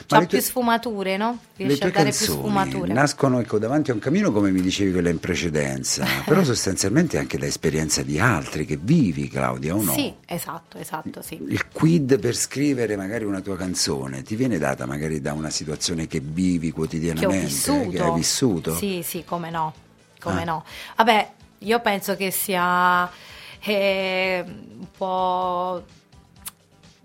Ma C'ha tue- più sfumature, no? Le Riesce tue a dare più sfumature. nascono ecco, davanti a un cammino, come mi dicevi quella in precedenza, [laughs] però sostanzialmente anche da esperienza di altri che vivi, Claudia, o no? Sì, esatto, esatto, sì. Il quid per scrivere magari una tua canzone ti viene data magari da una situazione che vivi che quotidianamente, vissuto. che hai vissuto? Sì, sì, come no, come Ah. no. Vabbè, io penso che sia eh, un po'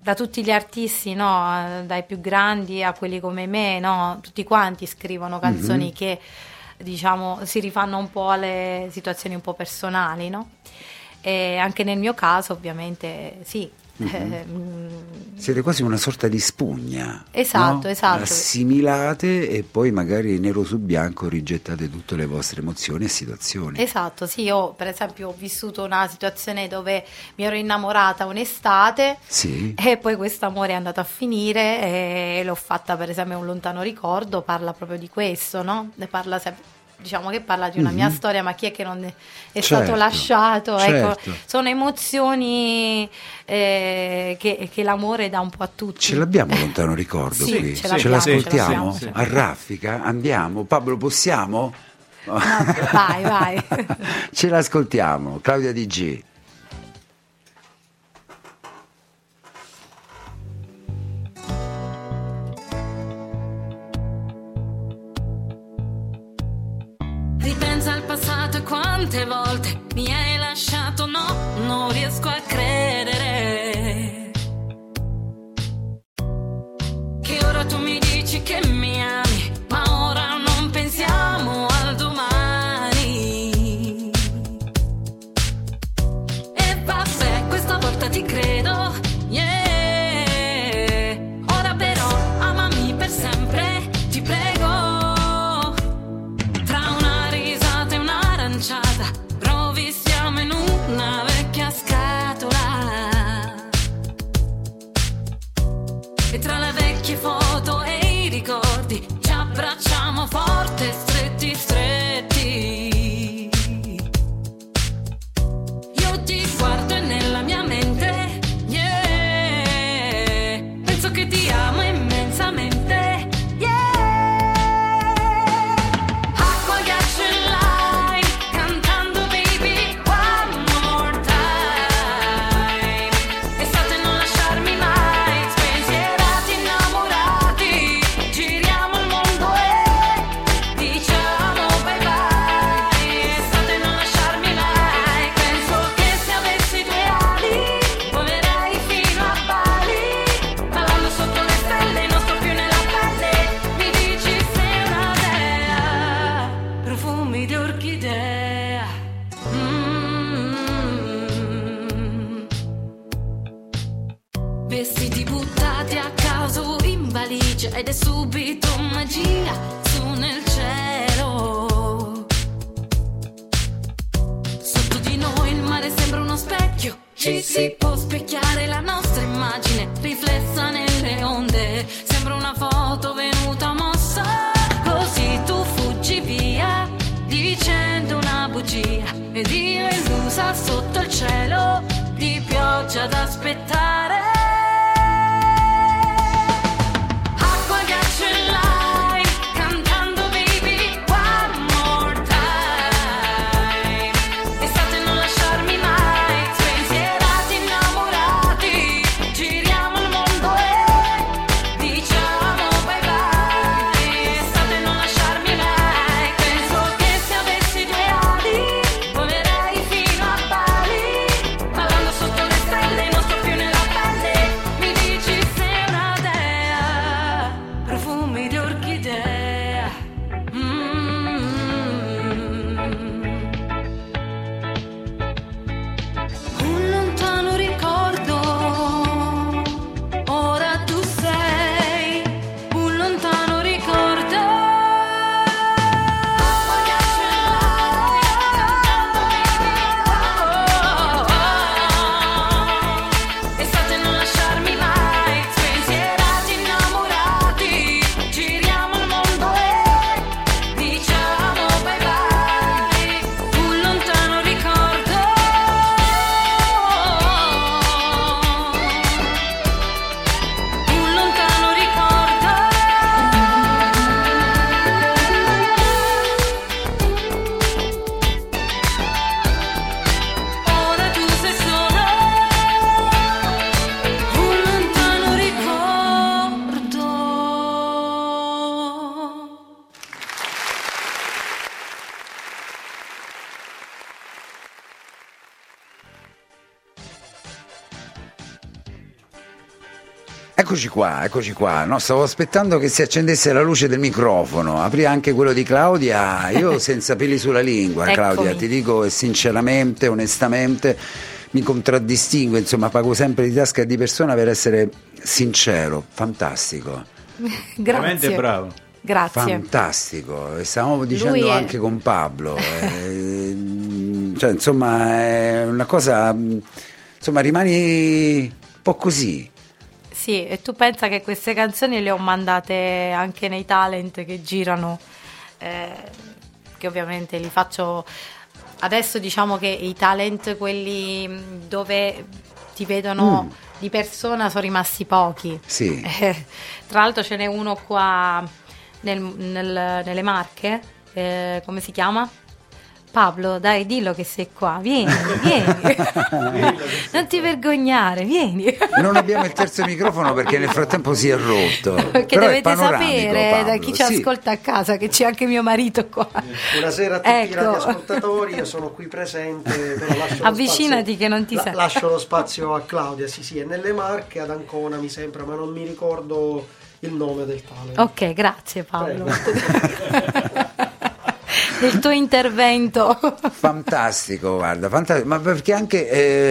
da tutti gli artisti, no? dai più grandi a quelli come me, no? tutti quanti scrivono canzoni Mhm. che diciamo si rifanno un po' alle situazioni un po' personali, no? E anche nel mio caso, ovviamente, sì. Mhm. eh, mm, Siete quasi una sorta di spugna. Esatto, no? esatto. Assimilate e poi magari nero su bianco rigettate tutte le vostre emozioni e situazioni. Esatto, sì, io per esempio ho vissuto una situazione dove mi ero innamorata un'estate Sì. e poi questo amore è andato a finire e l'ho fatta per esempio un lontano ricordo, parla proprio di questo, no? Ne parla sempre. Diciamo che parla di una mia storia, ma chi è che non è, Mhm. Certo, stato lasciato? Ecco, certo. sono emozioni eh, che, che l'amore dà un po' a tutti. Ce l'abbiamo lontano ricordo Sì, qui? ce ce l'ascoltiamo? ce. A raffica? Andiamo? Pablo, possiamo? No, vai, vai. [laughs] Ce l'ascoltiamo. Claudia DG. Ripensa non riesco a credere. Che ora tu mi dici che mi ami, si può specchiare la nostra immagine riflessa nelle onde. Sembra una foto venuta mossa. Così tu fuggi via dicendo una bugia. Ed io illusa sotto il cielo di pioggia ad aspettare. Eccoci qua, eccoci qua. No, stavo aspettando che si accendesse la luce del microfono. Apri anche quello di Claudia. Io [laughs] senza peli sulla lingua. Claudia, ti dico e sinceramente, onestamente, mi contraddistingo, insomma, pago sempre di tasca e di persona per essere sincero. Fantastico. [laughs] Veramente Grazie. bravo. Grazie. Fantastico, e stavamo dicendo è- anche con Pablo, eh, [laughs] cioè insomma è una cosa, insomma rimani un po' così, Sì, e tu pensa che queste canzoni le ho mandate anche nei talent che girano, eh, che ovviamente li faccio adesso diciamo che i talent quelli dove ti vedono di persona sono rimasti pochi. sì, [laughs] Eh, tra l'altro ce n'è uno qua nel- nel- nelle Marche, eh, come si chiama? Pablo, dai, dillo che sei qua, vieni, vieni. [laughs] non ti vergognare, vieni. non abbiamo il terzo microfono perché nel frattempo si è rotto, Perché però dovete sapere da Pablo, chi ci sì. ascolta a casa che c'è anche mio marito qua. Buonasera a tutti i Ecco. radioascoltatori, io sono qui presente, però lascio lo Avvicinati spazio- che non ti la- sento. Lascio lo spazio a Claudia, sì sì, è nelle Marche, ad Ancona mi sembra, ma non mi ricordo il nome del tale. Ok, grazie Paolo. [laughs] del tuo intervento. Fantastico, guarda, fantastico. ma perché anche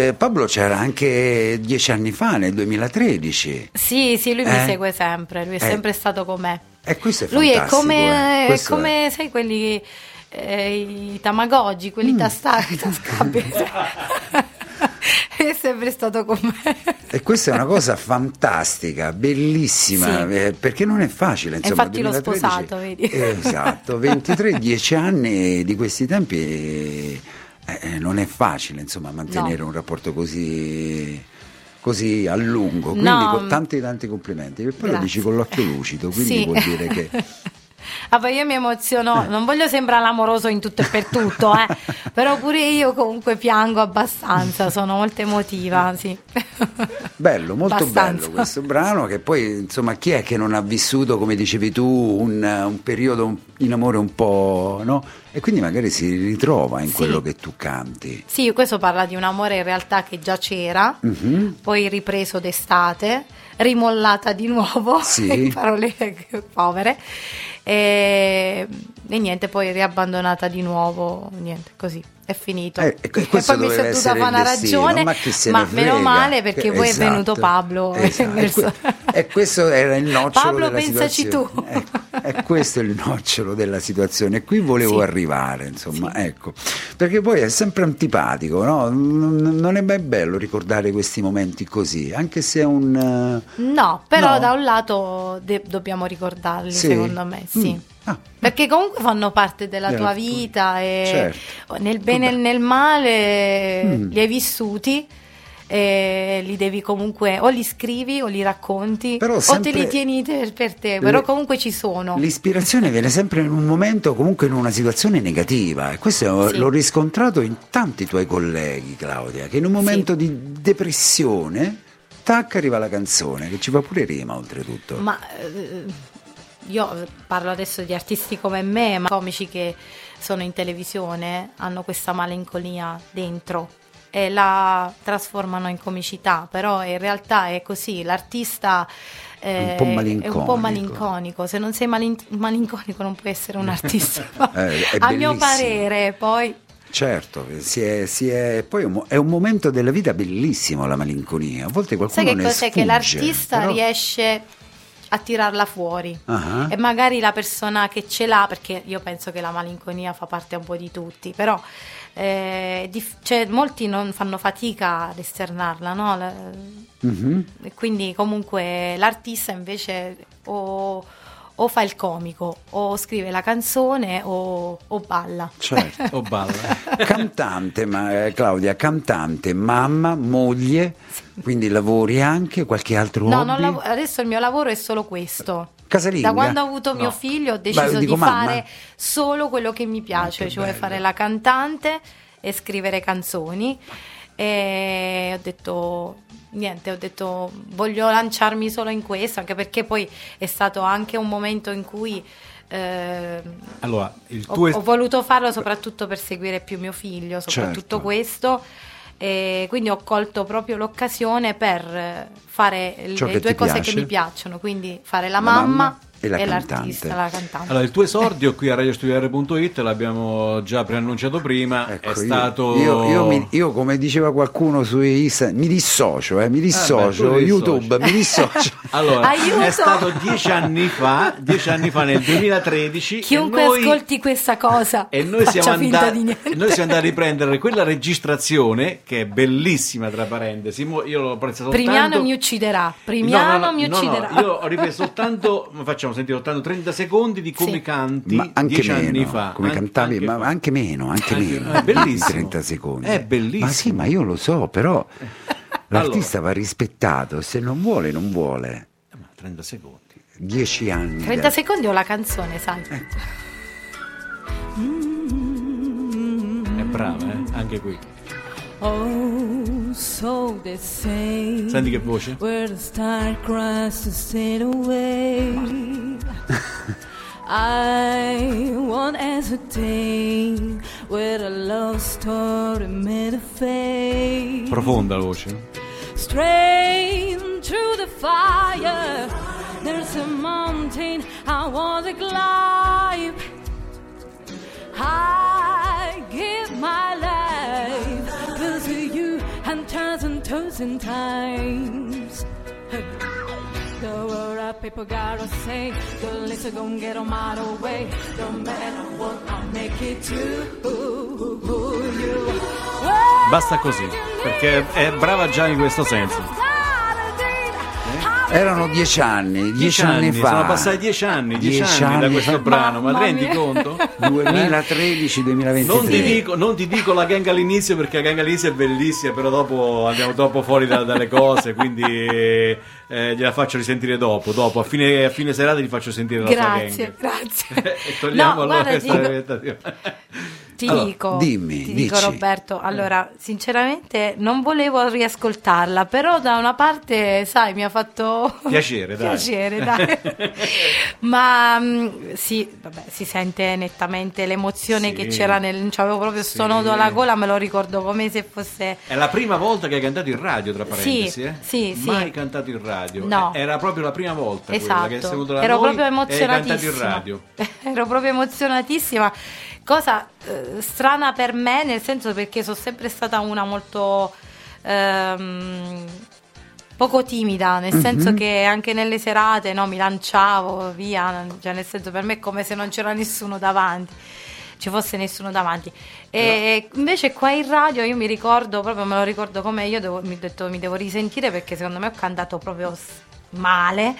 eh, Pablo c'era anche dieci anni fa, nel 2013, Sì, sì, lui mi Eh? segue sempre, lui è Eh. sempre stato con me. e questo è Lui è fantastico. come, eh. è Questo come sai, quelli, eh, i tamagoggi, quelli Mm. tastati, tascabili. [laughs] [laughs] è sempre stato con me. E questa è una cosa fantastica, bellissima, Sì. eh, perché non è facile. Insomma, infatti l'ho 2013 sposato, vedi? Eh, Esatto, 23, 10 anni di questi tempi eh, eh, non è facile insomma, mantenere No. un rapporto così, così a lungo. Quindi No. con tanti tanti complimenti. E poi lo Grazie. dici con l'occhio lucido, quindi Sì. vuol dire che... [laughs] Ah, poi io mi emoziono, non voglio sembrare l'amoroso in tutto e per tutto, eh, [laughs] però pure io comunque piango abbastanza, sono molto emotiva, sì. Bello, molto Abbastanza. bello questo brano che poi insomma chi è che non ha vissuto come dicevi tu un, un periodo in amore un po' no? E quindi magari si ritrova in Sì. quello che tu canti. Sì, questo parla di un amore in realtà che già c'era, Mhm. poi ripreso d'estate, rimollata di nuovo, Sì. [laughs] in parole povere. E e niente, poi riabbandonata di nuovo, niente, così. È finito. Eh, e e poi mi sono dovuta fare una ragione, ma ma meno male perché poi Esatto. è venuto Pablo. Esatto. E, suo- e questo era il nocciolo Pablo, della pensaci situazione. tu. Ecco, e questo è il nocciolo della situazione. E qui volevo Sì. arrivare, insomma, ecco. Perché poi è sempre antipatico, no? Non è mai bello ricordare questi momenti così, anche se è un... eh, No, però No? da un lato de- dobbiamo ricordarli, Sì? secondo me, sì. Mm. Ah. Perché comunque fanno parte della tua tua- vita e Certo. nel bene e Vabbè. nel male Mm. li hai vissuti e li devi comunque o li scrivi o li racconti o te li tieni per te, però Le- comunque ci sono. L'ispirazione viene sempre in un momento, comunque in una situazione negativa. E questo Sì. l'ho riscontrato in tanti tuoi colleghi, Claudia, che in un momento di depressione, tac, arriva la canzone, che ci fa pure rima oltretutto. Ma eh, io parlo adesso di artisti come me, ma comici che sono in televisione hanno questa malinconia dentro e la trasformano in comicità, però in realtà è così, l'artista eh, Un po' è un po' malinconico, se non sei malin- malinconico non puoi essere un [laughs] artista. Eh, è A mio parere, poi Certo, si è, si è- poi è un, mo- è un momento della vita bellissimo la malinconia. A volte qualcuno sai che ne cos'è? Che sfugge, l'artista però- riesce a tirarla fuori Ah. e magari la persona che ce l'ha, perché io penso che la malinconia fa parte un po' di tutti, però eh, dif- cioè, molti non fanno fatica ad esternarla, no? La- e quindi comunque l'artista invece o, o fa il comico o scrive la canzone o, o balla. Certo. [laughs] O balla. Cantante, ma, eh, Claudia, cantante, mamma, moglie, quindi lavori anche, qualche altro No, hobby? non lav- adesso il mio lavoro è solo questo. Casalinga? Da quando ho avuto No. mio figlio ho deciso Beh, dico di mamma. fare solo quello che mi piace, che cioè bello. fare la cantante e scrivere canzoni. E ho detto niente, ho detto voglio lanciarmi solo in questo, anche perché poi è stato anche un momento in cui eh, Allora, il ho, tuo ho voluto farlo soprattutto per seguire più mio figlio, soprattutto Certo. questo. E quindi ho colto proprio l'occasione per fare Ciò le due cose piace. che mi piacciono, quindi fare la, La mamma mamma, e la l'artista, cantante. la cantante. Allora, il tuo esordio qui a radiostudiare.it l'abbiamo già preannunciato prima, Ecco, è io- stato... Io, io mi- io, come diceva qualcuno su Insta, mi dissocio, eh, mi dissocio, Ah, beh, tu YouTube, mi dissocio. [laughs] Allora, Aiuto! è stato dieci anni fa, dieci anni fa nel 2013 Chiunque e noi, ascolti questa cosa e noi siamo, finta andati, di niente. e noi siamo andati a riprendere quella registrazione che è bellissima tra parentesi, io l'ho apprezzata soltanto Primiano mi ucciderà, Primiano No, no, no, mi no, no, ucciderà. io ho ripreso soltanto, facciamo sentire soltanto 30 secondi di come Sì. canti Ma anche dieci meno, anni fa. come An- cantavi, anche ma fa. anche meno, anche, Anche- meno, è bellissimo. di 30 secondi. È bellissimo. Ma sì, ma io lo so, però [laughs] l'artista va rispettato, se non vuole, non vuole. Eh, ma 30 secondi. 10 anni. 30 secondi ho la canzone, sai. È brava, eh? Anche qui. Oh, so they say. Senti che voce? Where the star cries to stay away. [laughs] I won't hesitate with a love story made of fate. Profonda la voce. Straight through the fire, there's a mountain I want to climb. I thousand times. The word of people gotta say, the list gonna get on my way. No matter what, I'll make it to you. Basta così, perché è brava già in questo senso. Erano 10 anni, 10 anni, fa. Sono passati 10 anni, 10 Dieci anni, da anni questo fa. brano, ma ti rendi conto? [laughs] 2013-2023. Non ti, dico, non ti dico la gang all'inizio perché la gang all'inizio è bellissima, però dopo andiamo troppo fuori da- dalle cose, quindi eh, gliela faccio risentire dopo. Dopo, a fine, a fine serata gli faccio sentire la sua Grazie, gang. grazie. [laughs] e togliamo No, allora questa dico- aspettativa. Ti Allora, dico, dimmi, ti dico. Roberto, allora sinceramente non volevo riascoltarla, però da una parte, sai, mi ha fatto [laughs] Piacere, dai. piacere, [laughs] dai. Ma mh, sì, vabbè, si sente nettamente l'emozione Sì. che c'era nel... C'avevo proprio sto Sì. nodo alla gola, me lo ricordo come se fosse... È la prima volta che hai cantato in radio, tra parentesi, Sì, eh? sì, sì. Mai cantato in radio. No. Eh, Era proprio la prima volta quella che Esatto, venuto da ero noi proprio e hai cantato in emozionatissima. radio. [laughs] ero proprio emozionatissima. Cosa eh, strana per me, nel senso perché sono sempre stata una molto ehm, poco timida, nel senso che anche nelle serate no, mi lanciavo via, cioè nel senso per me è come se non c'era nessuno davanti. Ci fosse nessuno davanti, e invece qua in radio io mi ricordo proprio, me lo ricordo come io devo, mi, ho detto, mi devo risentire perché secondo me ho cantato proprio male.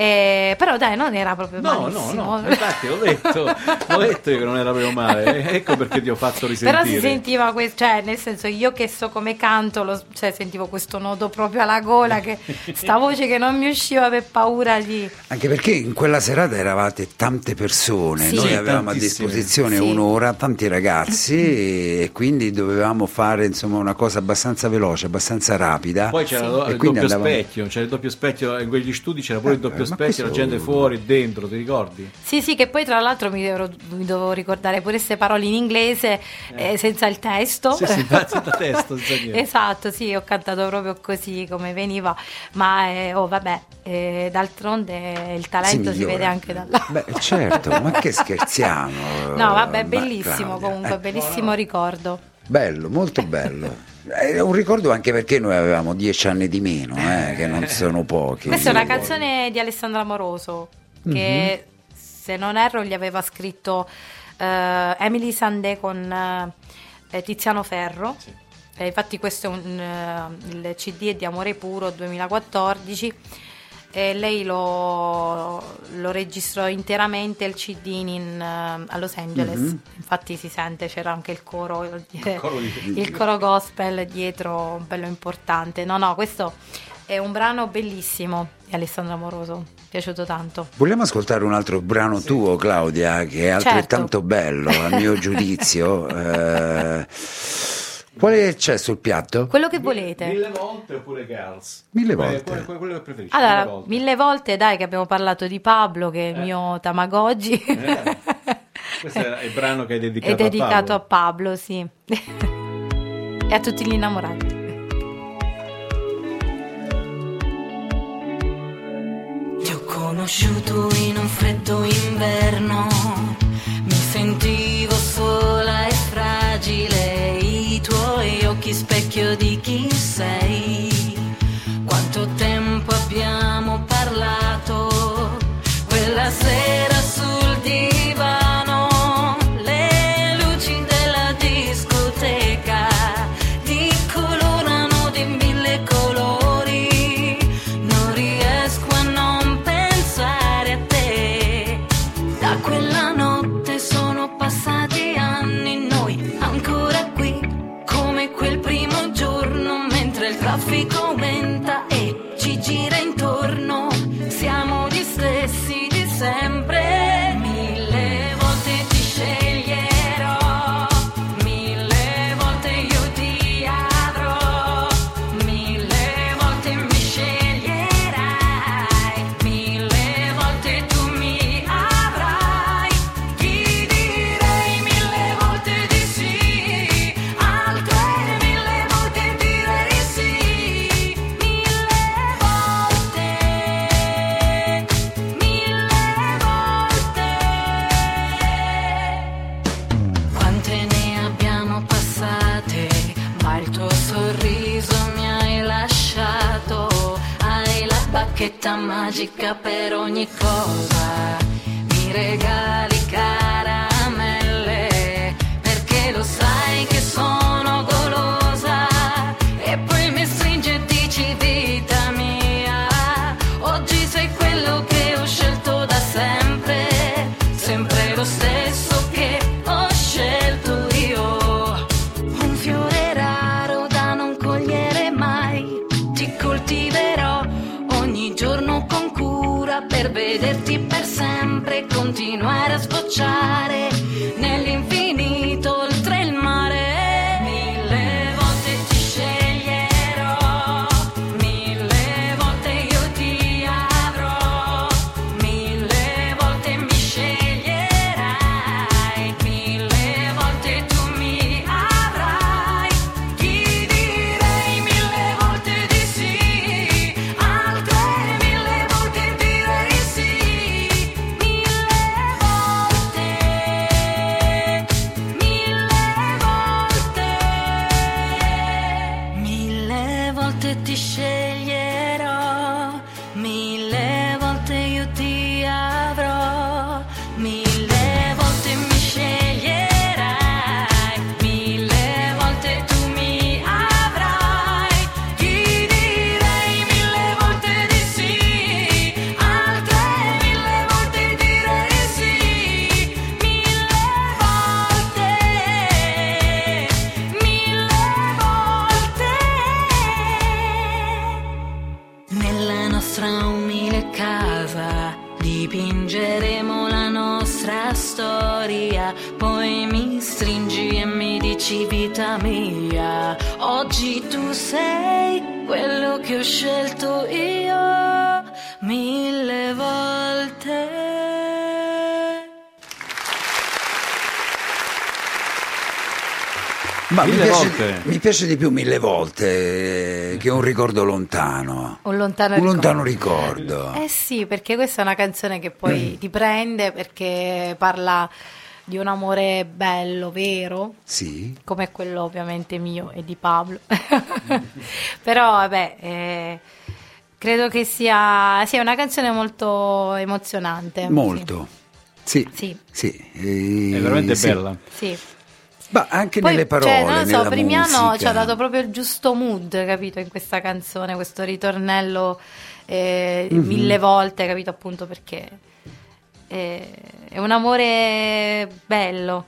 Eh, però dai, non era proprio No, no, malissimo. no, infatti l'ho detto, l'ho detto io che non era proprio male, ecco perché ti ho fatto risentire. Però si sentiva questo, cioè nel senso io che so come canto, lo- cioè, sentivo questo nodo proprio alla gola, che [laughs] sta voce che non mi usciva per paura di... Anche perché in quella serata eravate tante persone, Sì. noi avevamo a tantissime. disposizione Sì. un'ora, tanti ragazzi [laughs] e quindi dovevamo fare insomma una cosa abbastanza veloce, abbastanza rapida. Poi c'era Sì. il doppio andavamo- specchio, c'era il doppio specchio, in quegli studi c'era pure il doppio ma specchio, la gente fuori, dentro, ti ricordi? Sì, sì, che poi tra l'altro mi, dovevo- mi dovevo ricordare pure queste parole in inglese eh, senza il testo. Sì, sì, senza [laughs] testo, senza niente. esatto, sì, ho cantato proprio così come veniva, ma eh, oh, vabbè, eh, d'altronde il talento si, migliora. vede anche dalla... Beh, [laughs] certo, ma che scherziamo. No, vabbè, Ma bellissimo Claudia, comunque, eh, bellissimo ricordo. bello, molto bello. È un ricordo anche perché noi avevamo dieci anni di meno, eh, che non sono pochi. Questa è una canzone di Alessandra Amoroso che se non erro gli aveva scritto eh, Emily Sandé con eh, Tiziano Ferro. Eh, infatti questo è un, eh, il CD è di Amore Puro 2014 e lei lo, lo registrò interamente il CD in, eh, a Los Angeles. Infatti si sente, c'era anche il coro, eh, coro di- il coro gospel dietro, bello importante. No, no, questo è un brano bellissimo di Alessandro Amoroso, mi è piaciuto tanto. Vogliamo ascoltare un altro brano tuo, Claudia, che è Certo. altrettanto bello, a mio [laughs] giudizio. Eh, quale c'è sul piatto? Quello che volete. Mille volte oppure Girls? Mille Eh, volte. quello, quello- quello che preferisci? Allora, mille volte. mille volte dai che abbiamo parlato di Pablo, che è il mio Tamagotchi. Eh, questo è il brano che hai dedicato è dedicato a a Pablo, sì. e a tutti gli innamorati. Ti ho conosciuto in un freddo inverno, mi sentivo sola e fragile, i tuoi occhi specchio di chi sei. Bacchetta magica per ogni cosa. Mi regali caramelle, perché lo sai che sono vederti per sempre continuare a sbocciare Ma mi Mille piace, volte. mi piace di più mille volte eh, che un ricordo lontano. Un lontano Un ricordo. lontano ricordo. Eh sì, perché questa è una canzone che poi ti prende perché parla di un amore bello, vero, Sì. come quello ovviamente mio e di Pablo. [laughs] Però vabbè, eh, credo che sia, sia una canzone molto emozionante. Molto. Sì. Sì. Sì. eh, È veramente sì. bella. Sì. Ma anche Poi, nelle parole, cioè, non lo so, Primiano ci ha dato proprio il giusto mood, capito, in questa canzone, questo ritornello eh, Mhm. mille volte, capito, appunto perché eh, è un amore bello.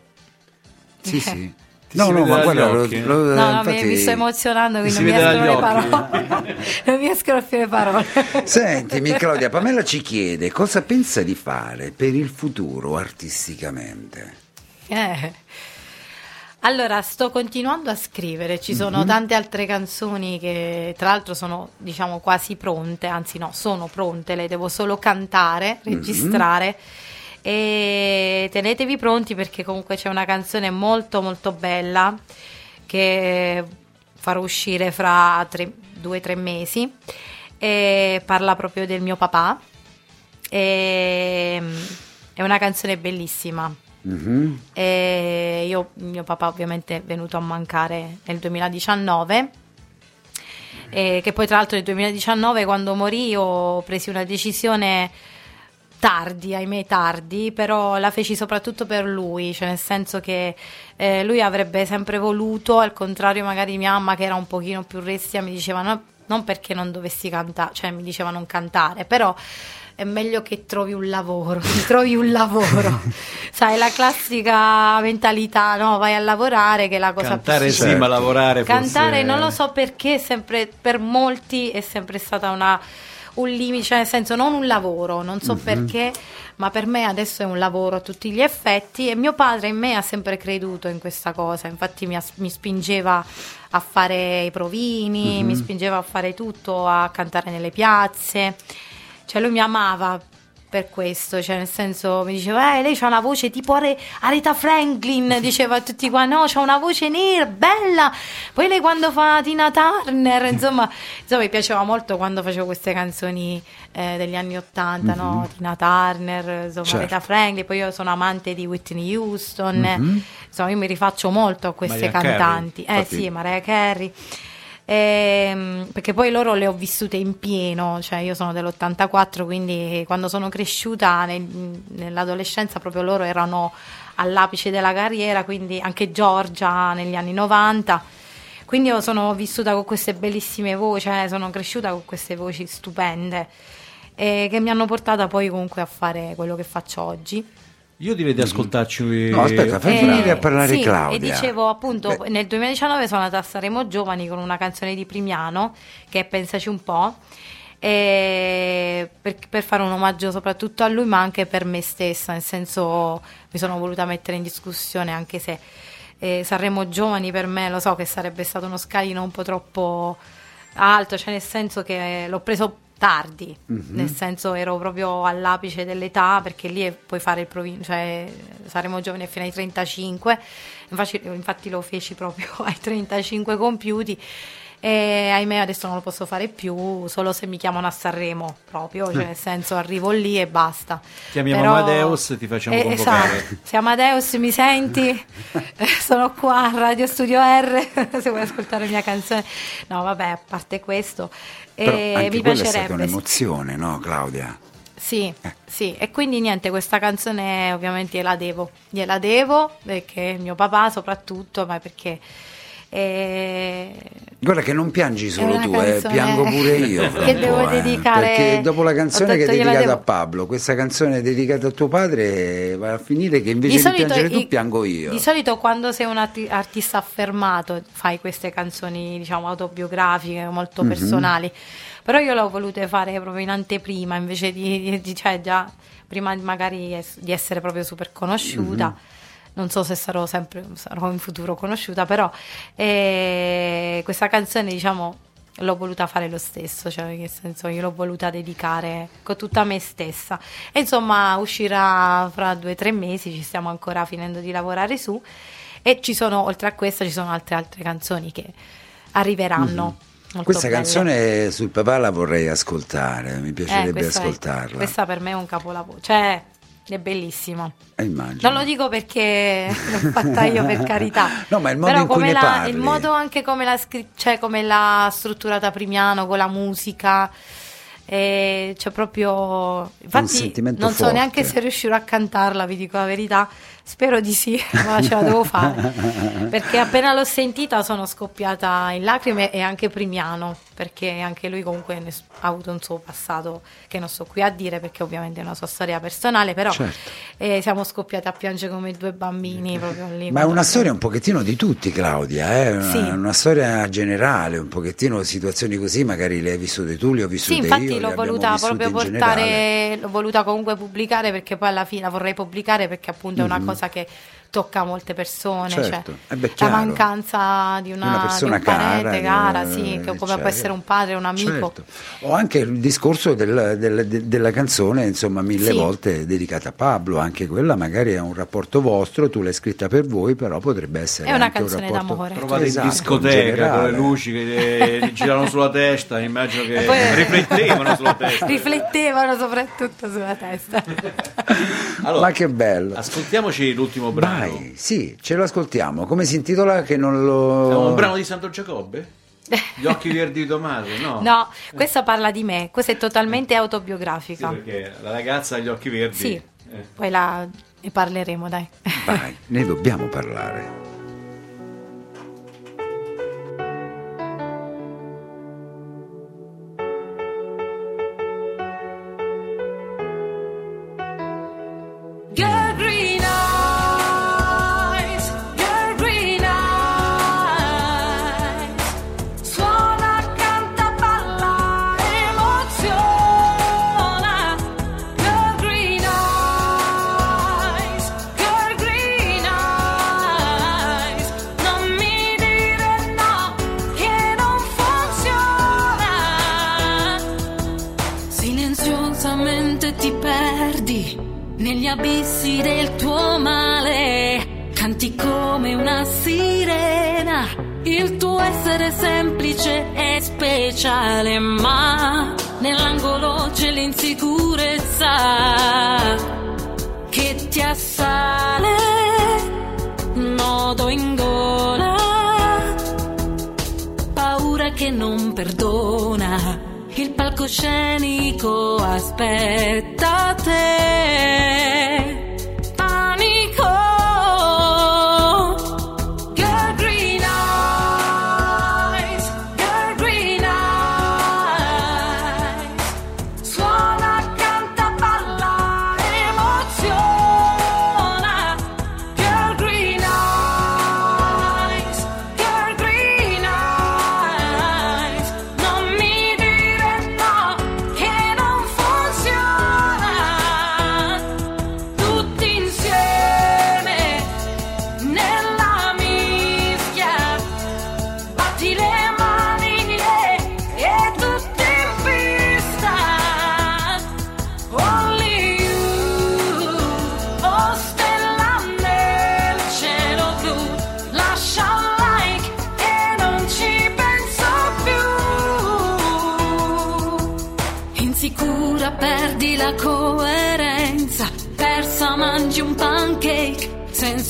Sì, sì. [laughs] Ti No, no, ma guarda, lo- lo- No, no, mi, infatti- mi sto emozionando, quindi non mi vede escono le dagli parole. [laughs] non mi escono più le parole. [laughs] Sentimi Claudia, Pamela ci chiede cosa pensa di fare per il futuro artisticamente. Eh. Allora, sto continuando a scrivere, ci sono tante altre canzoni che tra l'altro sono diciamo quasi pronte, anzi no, sono pronte, le devo solo cantare, Mhm. registrare. E tenetevi pronti perché comunque c'è una canzone molto molto bella che farò uscire fra tre- due o tre mesi. E parla proprio del mio papà. E, è una canzone bellissima Mhm. e io, mio papà ovviamente è venuto a mancare nel 2019 e che poi tra l'altro nel 2019 quando morì ho preso una decisione tardi, ahimè tardi, però la feci soprattutto per lui, cioè nel senso che eh, lui avrebbe sempre voluto, al contrario magari mia mamma che era un pochino più restia mi diceva no, non perché non dovessi cantare, cioè mi diceva non cantare, però è meglio che trovi un lavoro, [laughs] che trovi un lavoro. Sai, la classica mentalità, no? Vai a lavorare che è la cosa Cantare più sì, ma lavorare forse- Cantare non lo so perché, sempre, per molti è sempre stata una, un limite, cioè nel senso non un lavoro, non so perché, ma per me adesso è un lavoro a tutti gli effetti e mio padre in me ha sempre creduto in questa cosa, infatti mi, as- mi spingeva a fare i provini, mi spingeva a fare tutto, a cantare nelle piazze, cioè lui mi amava per questo, cioè nel senso mi diceva, eh, lei ha una voce tipo Are- Aretha Franklin, [laughs] diceva a tutti qua, no, c'ha una voce nera, bella, poi lei quando fa Tina Turner, insomma, insomma mi piaceva molto quando facevo queste canzoni eh, degli anni Ottanta, no, Tina Turner, insomma, Certo. Aretha Franklin, poi io sono amante di Whitney Houston, insomma io mi rifaccio molto a queste Mariah Carey, cantanti, eh infatti. sì, Mariah Carey. Ehm, perché poi loro le ho vissute in pieno, cioè io sono dell'84, quindi quando sono cresciuta nel- nell'adolescenza proprio loro erano all'apice della carriera, quindi anche Giorgia negli anni 90. Quindi io sono vissuta con queste bellissime voci, eh, sono cresciuta con queste voci stupende eh, che mi hanno portata poi comunque a fare quello che faccio oggi. Io direi di ascoltarci. No, aspetta, fai Eh, finire a parlare sì, Claudia. E dicevo appunto, Beh, nel 2019 sono andata a Saremo Giovani con una canzone di Primiano che è Pensaci un po'. e per, per fare un omaggio soprattutto a lui ma anche per me stessa nel senso mi sono voluta mettere in discussione anche se eh, Sanremo Giovani per me lo so che sarebbe stato uno scalino un po' troppo alto cioè nel senso che l'ho preso tardi. Nel senso ero proprio all'apice dell'età perché lì puoi fare il provino cioè saremo giovani fino ai 35 infatti, infatti lo feci proprio [laughs] ai 35 compiuti. E ahimè adesso non lo posso fare più, solo se mi chiamano a Sanremo proprio, cioè nel senso arrivo lì e basta. Chiamiamo Però- Amadeus e ti facciamo Eh, convocare. Esatto, se Amadeus mi senti, [laughs] Eh, sono qua a Radio Studio R, [laughs] se vuoi ascoltare la mia canzone. No vabbè, a parte questo, Però eh, anche mi quella è stata piacerebbe. un'emozione, no Claudia? Sì, Eh. sì, e quindi niente, questa canzone ovviamente gliela devo, gliela devo perché mio papà soprattutto, ma perché eh, Guarda che non piangi solo tu, eh, piango pure [laughs] io. che devo eh, dedicare- Perché dopo la canzone che è dedicata a devo- Pablo, questa canzone dedicata a tuo padre va a finire che invece di, piangere tu i- piango io. di solito quando sei un arti- artista affermato fai queste canzoni diciamo autobiografiche, molto Mhm. personali, però io l'ho volute fare proprio in anteprima invece di, di- di- cioè già prima di magari di essere proprio super conosciuta. Mhm. Non so se sarò sempre sarò in futuro conosciuta, però eh, questa canzone diciamo l'ho voluta fare lo stesso, cioè nel senso io l'ho voluta dedicare con tutta me stessa. E insomma uscirà fra due o tre mesi, ci stiamo ancora finendo di lavorare su e ci sono, oltre a questa, ci sono altre altre canzoni che arriveranno. Mhm. Questa belle. canzone sul papà la vorrei ascoltare, mi Eh, piacerebbe è- ascoltarla. questa per me è un capolavoro, cioè è bellissima. Eh, immagino. Non lo dico perché l'ho fatta io per carità. [laughs] No, ma il modo Però in cui la- parli. il modo anche come l'ha cioè come l'ha strutturata Primiano con la musica. E c'è proprio infatti non so forte. neanche se riuscirò a cantarla vi dico la verità spero di sì [laughs] ma ce la devo fare [laughs] perché appena l'ho sentita sono scoppiata in lacrime e anche Primiano perché anche lui comunque ha avuto un suo passato che non sto qui a dire perché ovviamente è una sua storia personale però Certo. eh, siamo scoppiati a piangere come due bambini proprio lì Ma è una storia un pochettino di tutti, Claudia, eh? una, Sì. una storia generale, un pochettino situazioni così, magari le hai vissute tu, le ho vissute Sì, infatti io, le l'ho voluta proprio portare, l'ho voluta comunque pubblicare perché poi alla fine la vorrei pubblicare perché appunto è una cosa che tocca molte persone, Mhm. Certo, cioè eh beh, la mancanza di una, Una persona di un parente cara, cara, di- sì, eh, che come può essere un padre, un amico. Certo. O anche il discorso del- del- de- della canzone, insomma, mille Sì. volte dedicata a Pablo, anche quella magari è un rapporto vostro, tu l'hai scritta per voi, però potrebbe essere È una anche un canzone rapporto- d'amore. Trovate Esatto, in discoteca con le luci che eh, girano sulla testa, immagino che poi- riflettevano sulla testa. Riflettevano soprattutto sulla testa. Allora, Ma che bello. ascoltiamoci l'ultimo brano. Vai, sì, ce lo ascoltiamo. Come si intitola che non lo... È un brano di Santo Giacobbe? Gli occhi verdi di madre? No. No, questa parla di me, questa è totalmente Sì, autobiografica. perché la ragazza ha gli occhi verdi. Sì, Eh. poi la, ne parleremo, dai. Vai, ne dobbiamo parlare. Negli abissi del tuo male. Canti come una sirena. Il tuo essere semplice e speciale, ma nell'angolo c'è l'insicurezza che ti assale. Nodo in gola paura che non perdona. Palcoscenico aspetta te.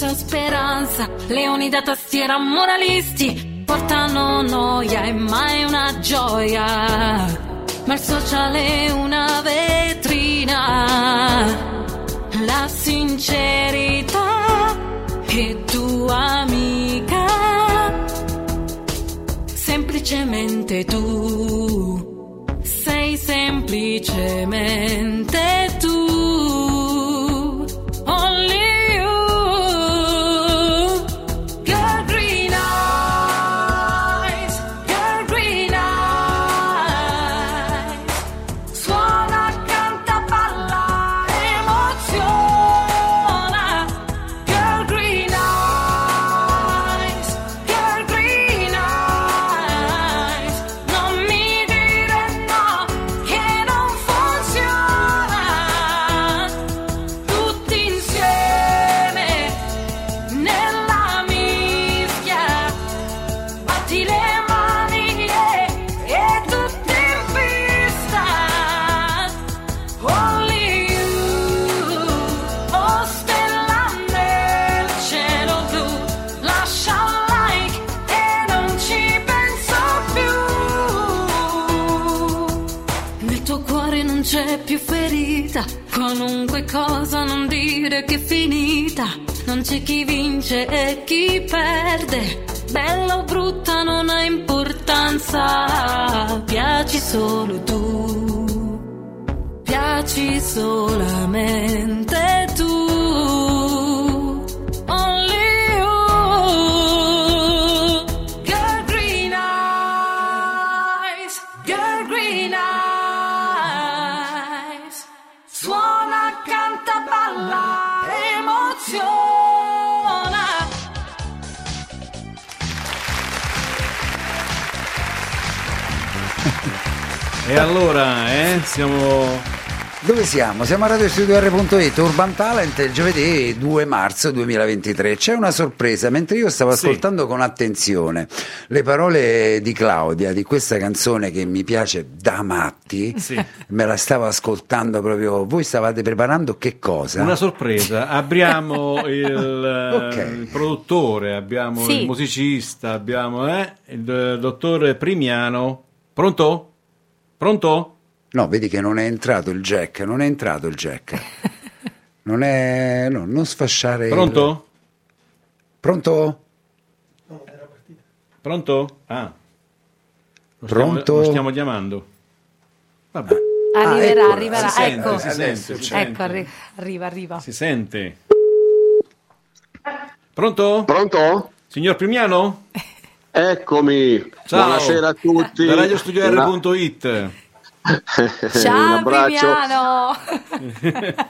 Senza speranza, leoni da tastiera moralisti portano noia e mai una gioia, ma il social è una vetrina, la sincerità è tua amica. Semplicemente tu. Sei semplicemente Non c'è chi vince e chi perde, bella o brutta non ha importanza, piaci solo tu. Piaci solamente tu. E allora, eh, siamo... Dove siamo? Siamo a radiostudio.it, Urban Talent, il giovedì 2 marzo 2023. C'è una sorpresa, mentre io stavo Sì. ascoltando con attenzione le parole di Claudia di questa canzone che mi piace da matti, Sì. me la stavo ascoltando proprio. Voi stavate preparando che cosa? Una sorpresa, abbiamo [laughs] il, Ok. eh, il produttore, abbiamo Sì. il musicista, abbiamo eh, il eh, dottore Primiano. Pronto? Pronto? No, vedi che non è entrato il jack, non è entrato il jack. [laughs] Non è... no, non sfasciare... il- Pronto? Pronto? Pronto? Ah. Lo Pronto? Stiamo, lo stiamo chiamando. Vabbè, Arriverà, eccola, arriverà. si sente, ecco, si sente, si sente. ecco, arri- arriva, arriva. si sente. Pronto? Pronto? Signor Primiano? [laughs] Eccomi. Ciao. Buonasera a tutti. Da radiostudio.it. [laughs] un Ciao abbraccio. Primiano!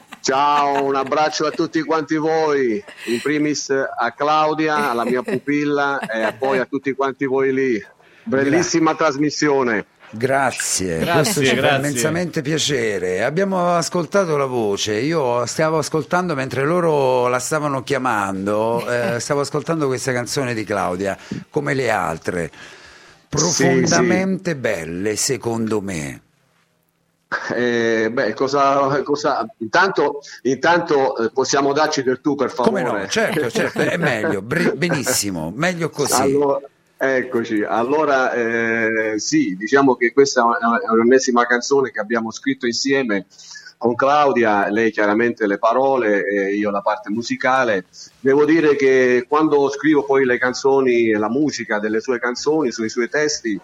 [laughs] Ciao, un abbraccio a tutti quanti voi. In primis a Claudia, alla mia pupilla e poi a tutti quanti voi lì. Bellissima trasmissione. Grazie, Grazie, questo ci fa grazie. immensamente piacere. Abbiamo ascoltato la voce, io stavo ascoltando mentre loro la stavano chiamando, [laughs] eh, stavo ascoltando questa canzone di Claudia, come le altre, profondamente belle secondo me. Eh, beh, cosa, cosa- Intanto, intanto eh, possiamo darci del tu per favore. Come no? Certo, certo, è [laughs] meglio, benissimo, meglio così. Allora, eccoci, allora eh, sì, diciamo che questa è un'ennesima canzone che abbiamo scritto insieme con Claudia, lei chiaramente le parole e io la parte musicale. Devo dire che quando scrivo poi le canzoni, la musica delle sue canzoni, sui suoi testi,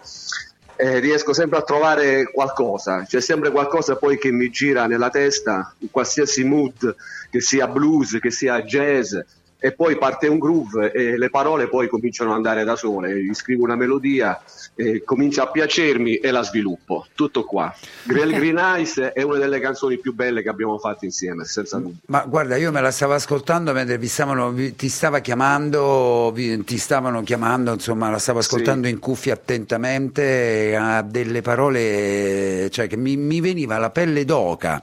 eh, riesco sempre a trovare qualcosa, c'è sempre qualcosa poi che mi gira nella testa, in qualsiasi mood, che sia blues, che sia jazz, e poi parte un groove e le parole poi cominciano ad andare da sole, gli scrivo una melodia, e comincia a piacermi e la sviluppo, tutto qua. Green Green Eyes è una delle canzoni più belle che abbiamo fatto insieme, senza dubbio. Ma guarda, io me la stavo ascoltando mentre vi stavano, ti stava chiamando, ti stavano chiamando, insomma, la stavo ascoltando in cuffia attentamente, ha delle parole, cioè che mi, mi veniva la pelle d'oca.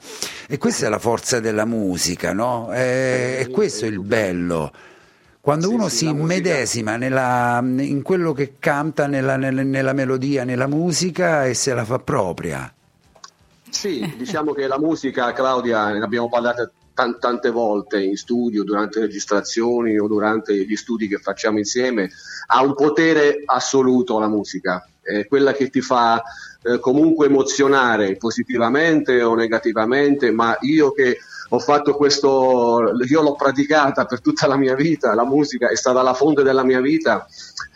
E questa è la forza della musica, no? E, e questo è il bello. Quando Sì, uno sì, si immedesima nella- in quello che canta, nella, nella- nella melodia, nella musica e se la fa propria. Sì, diciamo che la musica, Claudia, ne abbiamo parlato tan- tante volte in studio, durante le registrazioni o durante gli studi che facciamo insieme, ha un potere assoluto la musica, è quella che ti fa eh, comunque emozionare positivamente o negativamente, ma io che ho fatto questo, io l'ho praticata per tutta la mia vita, la musica è stata la fonte della mia vita,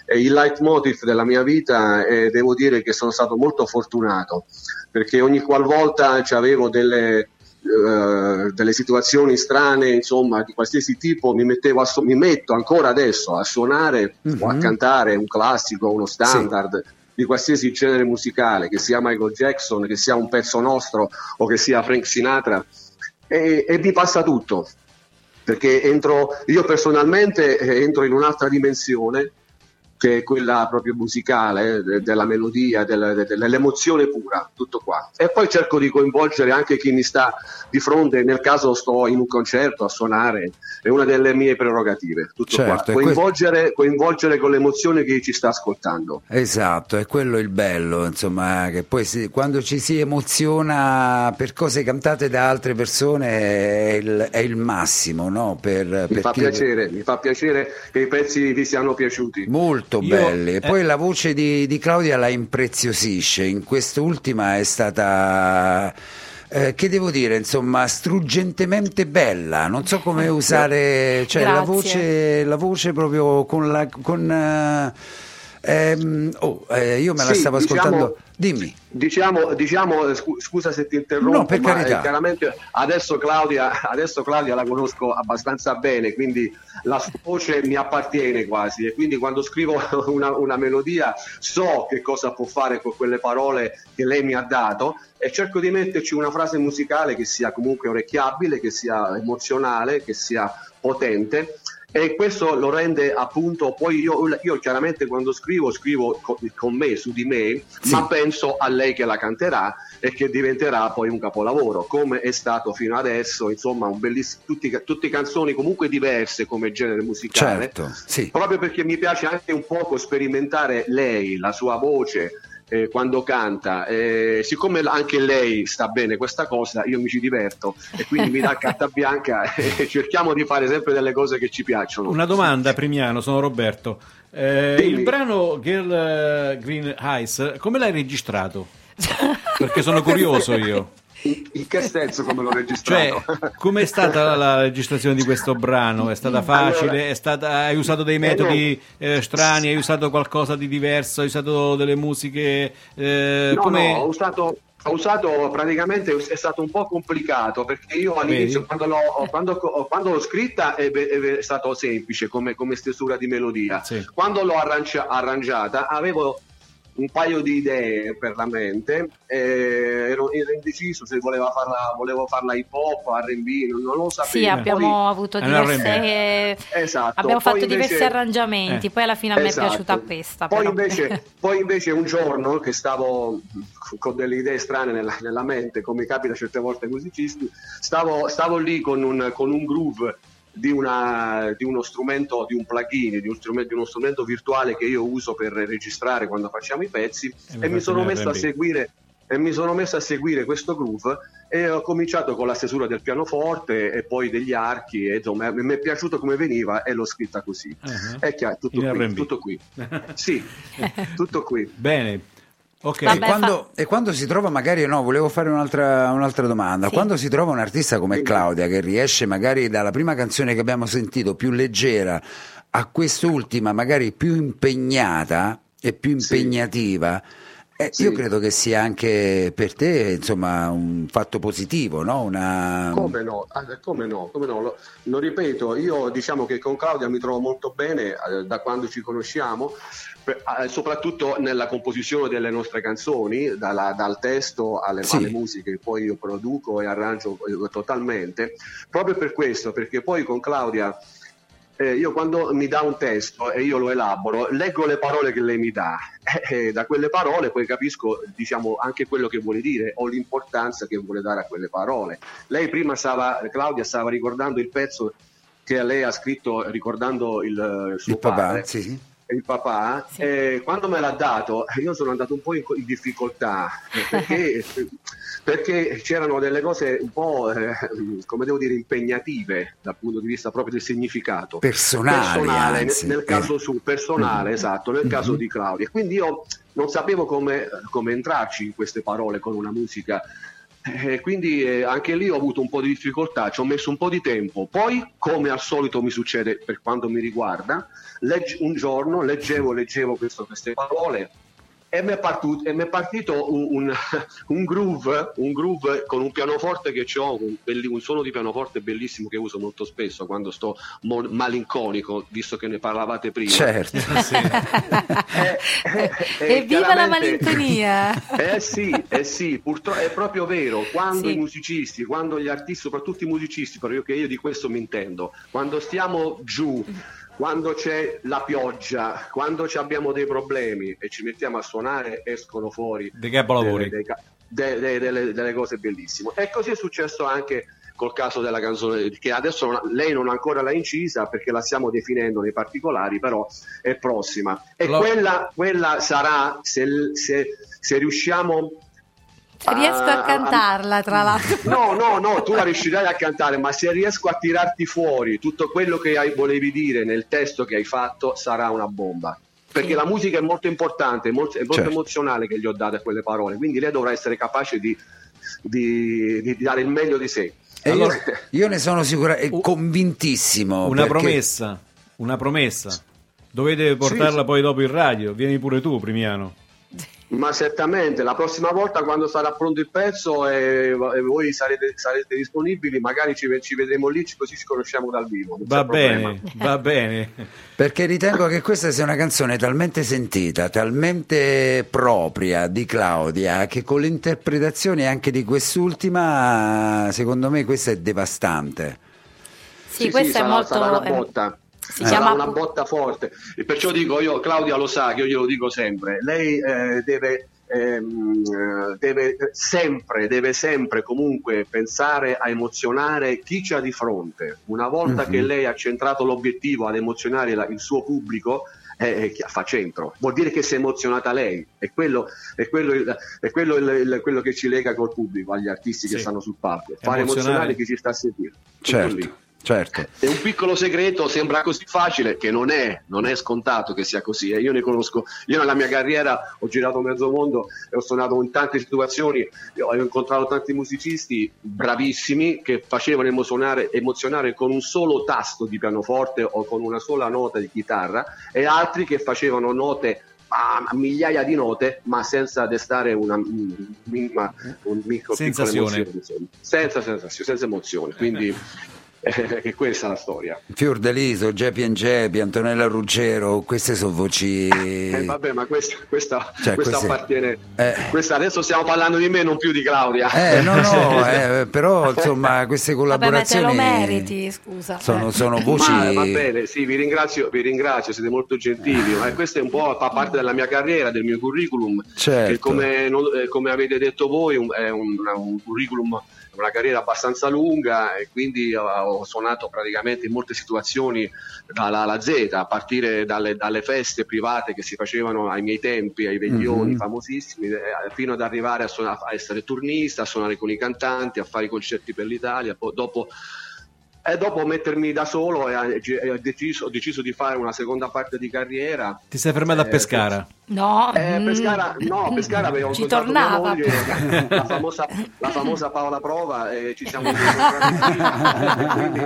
è il leitmotiv della mia vita e devo dire che sono stato molto fortunato perché ogni qualvolta avevo delle, eh, delle situazioni strane, insomma, di qualsiasi tipo, mi, mettevo a su- mi metto ancora adesso a suonare o a Mhm. cantare un classico, uno standard di qualsiasi genere musicale, che sia Michael Jackson, che sia un pezzo nostro o che sia Frank Sinatra, e, e mi passa tutto perché entro, io personalmente eh, entro in un'altra dimensione che è quella proprio musicale, eh, de- della melodia, de- dell'emozione pura, tutto qua. E poi cerco di coinvolgere anche chi mi sta di fronte, nel caso sto in un concerto a suonare, è una delle mie prerogative, tutto Certo, qua. Coinvolgere, coinvolgere con l'emozione chi ci sta ascoltando. Esatto, è quello il bello, insomma, che poi si- quando ci si emoziona per cose cantate da altre persone è il, è il massimo, no? Per, Mi per fa chi- piacere, mi fa piacere che i pezzi vi siano piaciuti. Molto Io- belli. E eh. poi la voce di, di Claudia la impreziosisce. In quest'ultima è stata. eh, che devo dire, insomma, struggentemente bella. Non so come usare, cioè la voce, la voce proprio con la. Con, eh, oh, eh, io me la Sì, stavo diciamo- ascoltando. Dimmi. Diciamo, diciamo eh, scu- scusa se ti interrompo, No, per ma carità. eh, chiaramente adesso Claudia, adesso Claudia la conosco abbastanza bene, quindi la sua voce mi appartiene quasi e quindi quando scrivo [laughs] una, una melodia so che cosa può fare con quelle parole che lei mi ha dato e cerco di metterci una frase musicale che sia comunque orecchiabile, che sia emozionale, che sia potente e questo lo rende appunto poi io, io chiaramente quando scrivo scrivo co- con me su di me Sì. ma penso a lei che la canterà e che diventerà poi un capolavoro come è stato fino adesso insomma un bellissimo tutti, tutte canzoni comunque diverse come genere musicale Certo, sì. proprio perché mi piace anche un poco sperimentare lei la sua voce eh, quando canta Eh, siccome anche lei sta bene questa cosa io mi ci diverto e quindi mi dà [laughs] carta bianca e cerchiamo di fare sempre delle cose che ci piacciono Una domanda, Primiano, sono Roberto. Eh, il brano Girl eh, Green Eyes, come l'hai registrato? [laughs] Perché sono curioso io. In, che senso come l'ho Cioè, registrato? com'è stata la registrazione di questo brano? È stata facile? Allora- È stata- hai usato dei Eh, metodi eh, strani? Hai usato qualcosa di diverso? Hai usato delle musiche? eh, No, no, ho usato, ho usato praticamente, è stato un po' complicato perché io all'inizio quando l'ho, quando, quando l'ho scritta è, è stato semplice come, come stesura di melodia. Sì. Quando l'ho arrangia- arrangiata avevo un paio di idee per la mente, eh, ero, ero indeciso se voleva farla, volevo farla hip hop, R&B, non, non lo sapevo. Sì, abbiamo Poi- avuto diverse. Esatto, Abbiamo fatto invece- diversi arrangiamenti, Eh. poi alla fine a me Esatto. è piaciuta questa. Poi invece, [laughs] poi invece un giorno che stavo con delle idee strane nella, nella mente, come capita certe volte ai musicisti, stavo, stavo lì con un, con un groove di, una- di uno strumento, di un plugin, di, un strumento, di uno strumento virtuale che io uso per registrare quando facciamo i pezzi mi e mi sono messo a seguire e mi sono messo a seguire questo groove e ho cominciato con la stesura del pianoforte e poi degli archi e insomma mi è piaciuto come veniva e l'ho scritta così Uh-huh. è chiaro, tutto In qui, R&B. tutto qui. [laughs] Sì, tutto qui. Bene. Ok. Vabbè, e, quando, e quando si trova magari, no, volevo fare un'altra, un'altra domanda, Sì. quando si trova un artista come Claudia che riesce magari dalla prima canzone che abbiamo sentito più leggera a quest'ultima magari più impegnata e più Sì. Eh, Sì. io credo che sia anche per te insomma un fatto positivo, no? Una... Come no? Ah, come no? Come no? Lo, lo ripeto, io diciamo che con Claudia mi trovo molto bene eh, da quando ci conosciamo, per- eh, soprattutto nella composizione delle nostre canzoni, dalla- dal testo alle, Sì. alle musiche che poi io produco e arrangio eh, totalmente, proprio per questo, perché poi con Claudia eh, io quando mi dà un testo e io lo elaboro, leggo le parole che lei mi dà e, [laughs] e da quelle parole poi capisco diciamo, anche quello che vuole dire o l'importanza che vuole dare a quelle parole. Lei prima stava, Claudia stava ricordando il pezzo che lei ha scritto ricordando il, eh, suo Il papà, padre sì, sì. Il papà, Sì. e quando me l'ha dato io sono andato un po' in, in difficoltà eh, perché, [laughs] perché c'erano delle cose un po', eh, come devo dire, impegnative dal punto di vista proprio del significato. Personale, anzi. nel, nel caso Eh. su, personale, esatto, nel caso di Claudia. Quindi io non sapevo come, come entrarci in queste parole con una musica. Eh, quindi eh, anche lì ho avuto un po' di difficoltà, ci ho messo un po' di tempo. Poi, come al solito mi succede per quanto mi riguarda, legg- un giorno leggevo, leggevo questo- queste parole e mi è partito, e mi è partito un, un- [laughs] un groove, un groove con un pianoforte che ho, un, suono di pianoforte bellissimo che uso molto spesso quando sto mo- malinconico, visto che ne parlavate prima. Certo. [laughs] Eh, eh, [laughs] Evviva la malinconia! Eh sì, eh sì, purtroppo è proprio vero, quando Sì. i musicisti, quando gli artisti, soprattutto i musicisti, perché io di questo mi intendo, quando stiamo giù, quando c'è la pioggia, quando abbiamo dei problemi e ci mettiamo a suonare, escono fuori Dei capolavori. delle, dei ca- de- de- delle- delle cose bellissime. E così è successo anche col caso della canzone che adesso non- lei non ancora l'ha incisa perché la stiamo definendo nei particolari, però è prossima. E Lo- quella, quella sarà, se, se- se riusciamo... Riesco a cantarla, tra l'altro. [laughs] No, no, no, tu la riuscirai a cantare, ma se riesco a tirarti fuori tutto quello che hai- volevi dire nel testo che hai fatto, sarà una bomba. Perché Sì. la musica è molto importante, è molto, è molto Certo. emozionale che gli ho dato a quelle parole, quindi lei dovrà essere capace di, di- di dare il meglio di sé. E Allora- io, [laughs] io ne sono sicura, e convintissimo. Una perché- promessa, una promessa. Dovete portarla sì. poi dopo in radio. Vieni pure tu, Primiano. Ma certamente, la prossima volta quando sarà pronto il pezzo e, e voi sarete, sarete disponibili, magari ci, ci vedremo lì, così ci conosciamo dal vivo. Va bene, va bene. Perché ritengo che questa sia una canzone talmente sentita, talmente propria di Claudia, che con l'interpretazione anche di quest'ultima, secondo me questa è devastante. Sì, questa è sarà, molto... sarà. Si sarà chiama una botta forte. E perciò dico io, Claudia lo sa, che io glielo dico sempre, lei eh, deve, ehm, eh, deve sempre, deve sempre comunque pensare a emozionare chi c'ha di fronte. Una volta Mhm. che lei ha centrato l'obiettivo ad emozionare la- il suo pubblico, eh, eh, fa centro, vuol dire che si è emozionata lei, è quello, è quello, il- è quello il- il- quello che ci lega col pubblico, agli artisti che Sì. stanno sul palco, fare Emozionare. emozionare chi ci sta a sentire. Tutto lì. Certo, certo. È un piccolo segreto, sembra così facile, che non è, non è scontato che sia così. eh. Io ne conosco, io nella mia carriera ho girato mezzo mondo e ho suonato in tante situazioni, e ho incontrato tanti musicisti bravissimi che facevano emozionare, emozionare con un solo tasto di pianoforte o con una sola nota di chitarra e altri che facevano note a migliaia di note ma senza destare una minima un micro Sensazione. emozione, senza sensazione senza emozione quindi eh, [laughs] che questa è la storia Fior Deliso, Geppi and Geppi, Antonella Ruggero, queste sono voci... Eh, vabbè, ma questa, questa, Cioè, questa queste- appartiene. Eh. Questa adesso stiamo parlando di me, non più di Claudia. Eh, no, no, [laughs] eh, però insomma queste Vabbè, ma te collaborazioni lo meriti, scusa. sono, Eh. sono voci... Ma, va bene, sì, vi ringrazio, vi ringrazio, siete molto gentili. Ma questo è un po' fa parte della mia carriera, del mio curriculum. Certo. Che come, eh, come avete detto voi, un- è un, un curriculum, una carriera abbastanza lunga e quindi ho, suonato praticamente in molte situazioni dalla alla Z, a partire dalle, dalle feste private che si facevano ai miei tempi, ai veglioni Mhm. famosissimi, eh, fino ad arrivare a, suona- a essere turnista, a suonare con i cantanti, a fare i concerti per l'Italia. Poi dopo e dopo mettermi da solo e, e ho, deciso, ho deciso di fare una seconda parte di carriera. Ti sei fermato a Eh, Pescara. No, Eh, Pescara, no, Pescara avevo ci tornava. moglie, la famosa, la famosa Paola Prova e ci siamo [laughs] quindi,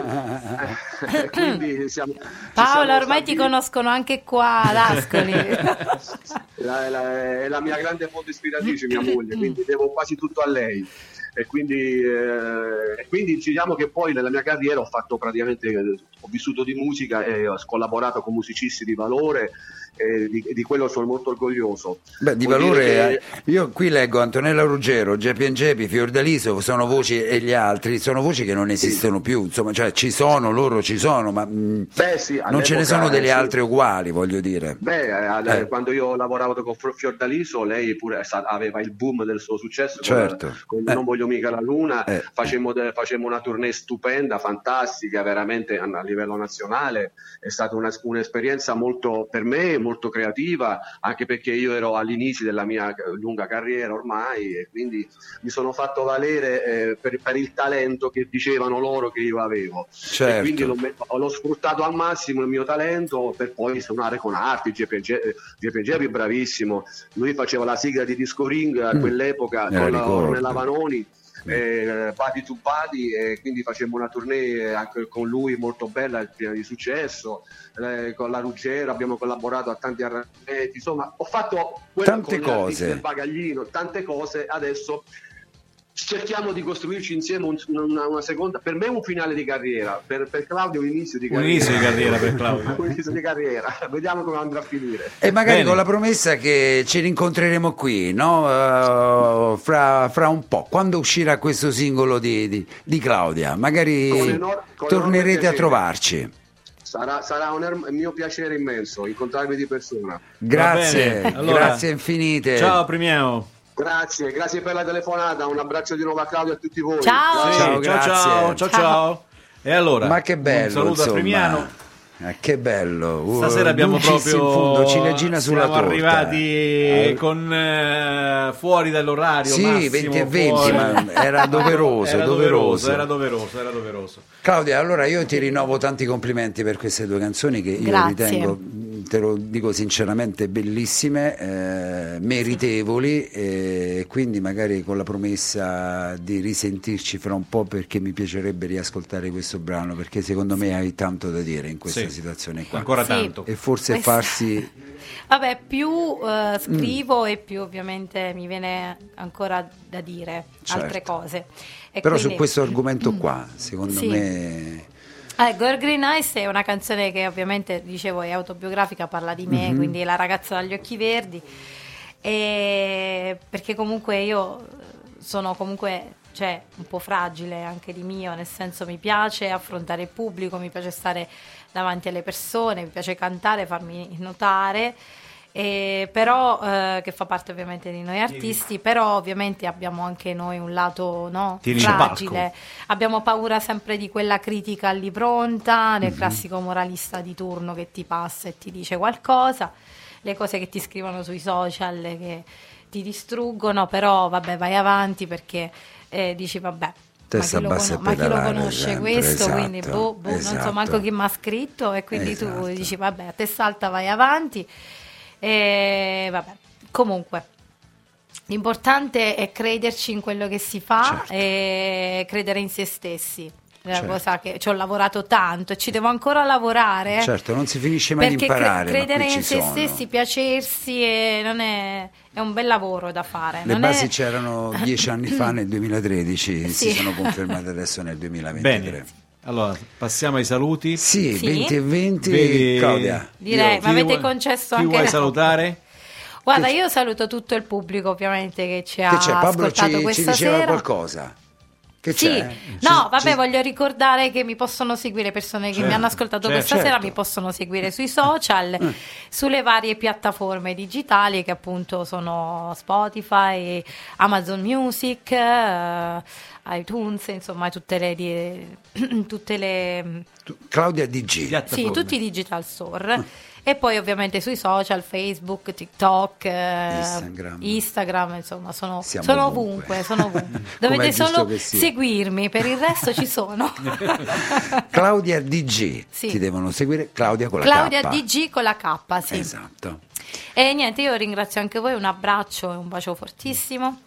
e quindi siamo, Paola, siamo ormai ti stati- conoscono anche qua ad Ascoli. [laughs] la- la- è la mia grande fonte ispiratrice, mia moglie, quindi devo quasi tutto a lei. E quindi, eh, e quindi diciamo che poi nella mia carriera ho fatto praticamente, ho vissuto di musica e ho collaborato con musicisti di valore e di, di quello sono molto orgoglioso. Beh, di Vuol valore, che- eh, io qui leggo Antonella Ruggero, Geppi and Geppi, Fiordaliso, sono voci e gli altri, sono voci che non esistono più, insomma, cioè ci sono, loro ci sono, ma mh, Beh, sì, non ce ne sono delle eh, sì. altre uguali, voglio dire. Beh, eh, Eh. quando io ho lavorato con Fiordaliso, lei pure aveva il boom del suo successo. con- Certo. con Eh. Non voglio mica la luna, Eh. facemmo, de- facemmo una tournée stupenda, fantastica, veramente a, a livello nazionale, è stata una- un'esperienza molto, per me, molto creativa, anche perché io ero all'inizio della mia eh, lunga carriera ormai e quindi mi sono fatto valere eh, per, per il talento che dicevano loro che io avevo. Certo. E quindi l'ho, l'ho sfruttato al massimo il mio talento per poi suonare con arti. Gepe Gepi è bravissimo, lui faceva la sigla di Disco Ring a Mm. quell'epoca la con la-. Ornella Vanoni. Eh, Body to Body e quindi facemmo una tournée anche con lui molto bella piena di successo. Eh, con la Ruggero abbiamo collaborato a tanti arrangiamenti insomma ho fatto Tante cose. del bagaglino tante cose. Adesso cerchiamo di costruirci insieme un- una, una seconda per me un finale di carriera per, per Claudio un inizio di Un carriera inizio di carriera per Claudio. [laughs] un inizio di carriera vediamo come andrà a finire E magari Bene. con la promessa che ci rincontreremo qui, no? Eh, fra, fra un po', quando uscirà questo singolo di, di- di Claudia, magari Con enor- con tornerete a trovarci. sarà, sarà un er- mio piacere immenso incontrarvi di persona Grazie. Allora, grazie infinite. Ciao Primiero. Grazie grazie per la telefonata un abbraccio di nuovo a Claudio e a tutti voi Ciao. Sì, Ciao, ciao, grazie. ciao, ciao, ciao. E allora, Ma che bello, un saluto insomma. a Primiano. Eh, che bello. Uh, Stasera abbiamo Dulcis in proprio fondo, ciliegina sulla siamo torta. arrivati Eh, con eh, fuori dall'orario Sì, massimo, 20 e 20, fuori. ma era [laughs] doveroso, era doveroso. era doveroso, era doveroso. Claudia, allora io ti rinnovo tanti complimenti per queste due canzoni che io Grazie. ritengo, te lo dico sinceramente, bellissime, eh, meritevoli e quindi magari con la promessa di risentirci fra un po' perché mi piacerebbe riascoltare questo brano perché secondo me hai tanto da dire in questa Sì. situazione qua. Ancora Sì. tanto. E forse Questa- farsi... [laughs] Vabbè, più eh, scrivo e più ovviamente mi viene ancora da dire altre Certo. cose. E Però su quindi- questo [clears throat] argomento qua, secondo Sì. me... Eh, Girl Green Eyes è una canzone che ovviamente, dicevo, è autobiografica, parla di me, quindi la ragazza dagli occhi verdi. E perché comunque io sono comunque cioè, un po' fragile anche di mio, nel senso mi piace affrontare il pubblico, mi piace stare davanti alle persone, mi piace cantare, farmi notare. E però eh, che fa parte ovviamente di noi artisti, però ovviamente abbiamo anche noi un lato no, Tieni fragile, abbiamo paura sempre di quella critica lì pronta, del classico moralista di turno che ti passa e ti dice qualcosa, le cose che ti scrivono sui social che ti distruggono, però vabbè vai avanti perché eh, dici vabbè. Testa ma chi, lo bassa e ma chi lo conosce sempre, questo? esatto, quindi boh, boh, non so esatto. manco chi mi ha scritto e quindi tu Esatto. dici vabbè a testa alta vai avanti e vabbè comunque l'importante è crederci in quello che si fa Certo. e credere in se stessi è una Certo. cosa che ci ho lavorato tanto e ci devo ancora lavorare Certo, non si finisce mai di cre- imparare, ma credere in se sono. stessi piacersi e non è, è un bel lavoro da fare Le non basi è- c'erano dieci anni fa [clears throat] nel 2013, si Sì. sono confermate [laughs] adesso nel 2023. Bene. Allora, passiamo ai saluti. Sì, Sì. 20 e 20, Vedi- Claudia. Direi, Chi ma avete vuoi- concesso chi anche vuoi la- salutare? guarda io saluto tutto il pubblico ovviamente che ci ha Che c'è? Pablo ascoltato ci, ci questa diceva sera qualcosa. Che Sì, c'è? no, Ci- vabbè, ci- voglio ricordare che mi possono seguire persone che Certo, mi hanno ascoltato certo, questa sera, certo. mi possono seguire sui social, Eh. [laughs] sulle varie piattaforme digitali che appunto sono Spotify, Amazon Music, eh, iTunes, insomma, tutte le, di- [clears throat] tutte le tu- Claudia DG. sì, tutti i digital store. E poi ovviamente sui social, Facebook, TikTok, eh, Instagram. Instagram, insomma, sono, sono ovunque. ovunque, sono ovunque. [laughs] Dovete solo seguirmi, per il resto ci sono. [laughs] Claudia DG. Sì. Ti devono seguire Claudia con la Claudia K. DG con la K, sì. Esatto. E niente, io ringrazio anche voi, un abbraccio e un bacio fortissimo.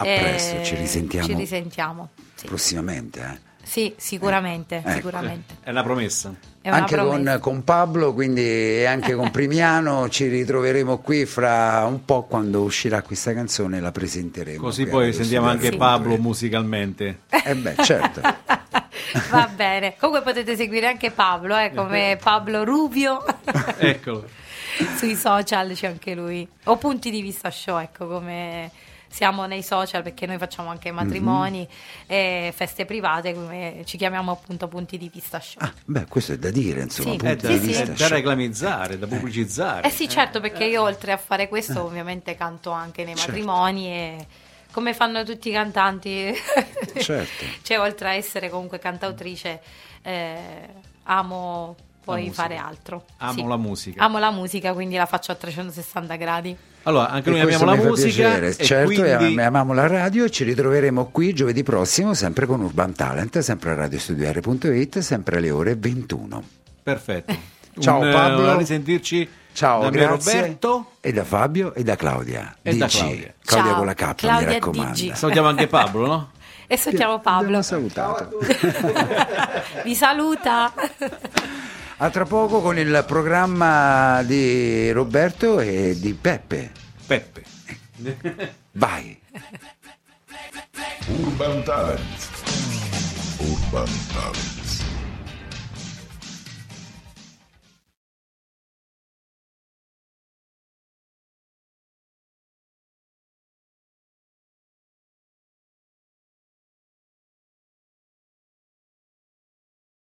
A E presto, ci risentiamo. Ci risentiamo. Sì, Prossimamente, eh. Sì, sicuramente, Ecco. sicuramente. È una promessa. È una anche promessa. con, con Pablo, quindi e anche con [laughs] Primiano ci ritroveremo qui fra un po' quando uscirà questa canzone e la presenteremo. Così poi sentiamo anche. Pablo musicalmente. Eh beh, certo. [laughs] Va bene. Comunque potete seguire anche Pablo, eh, come Pablo Rubio. Eccolo. [laughs] Sui social c'è anche lui. O punti di vista show, ecco come siamo nei social perché noi facciamo anche matrimoni e feste private, come ci chiamiamo appunto punti di vista show. Ah, beh, questo è da dire, insomma, Sì. È punti da, di sì, vista. è da reclamizzare, da pubblicizzare. Eh sì, certo, perché io oltre a fare questo ovviamente canto anche nei Certo. matrimoni e come fanno tutti i cantanti. Certo. [laughs] cioè, oltre a essere comunque cantautrice, eh, amo poi fare altro. Amo Sì. la musica. Amo la musica, quindi la faccio a 360 gradi. Allora, anche noi amiamo la musica. piacere. e certo, quindi- am- amiamo la radio e ci ritroveremo qui giovedì prossimo, sempre con Urban Talent, sempre a radiostudiare.it, sempre alle ore 21. Perfetto. [laughs] Ciao, Un, eh, Pablo. a risentirci. Ciao, da grazie. Roberto. E da Fabio e da Claudia. E da DC. Claudia. Ciao, con la K, Claudia mi raccomando. DG. Salutiamo anche Pablo, no? E salutiamo Pablo. Salutato. [laughs] Vi saluta. [laughs] A tra poco con il programma di Roberto e di Peppe. Peppe. [laughs] Vai. Urban Talent. Urban Talent.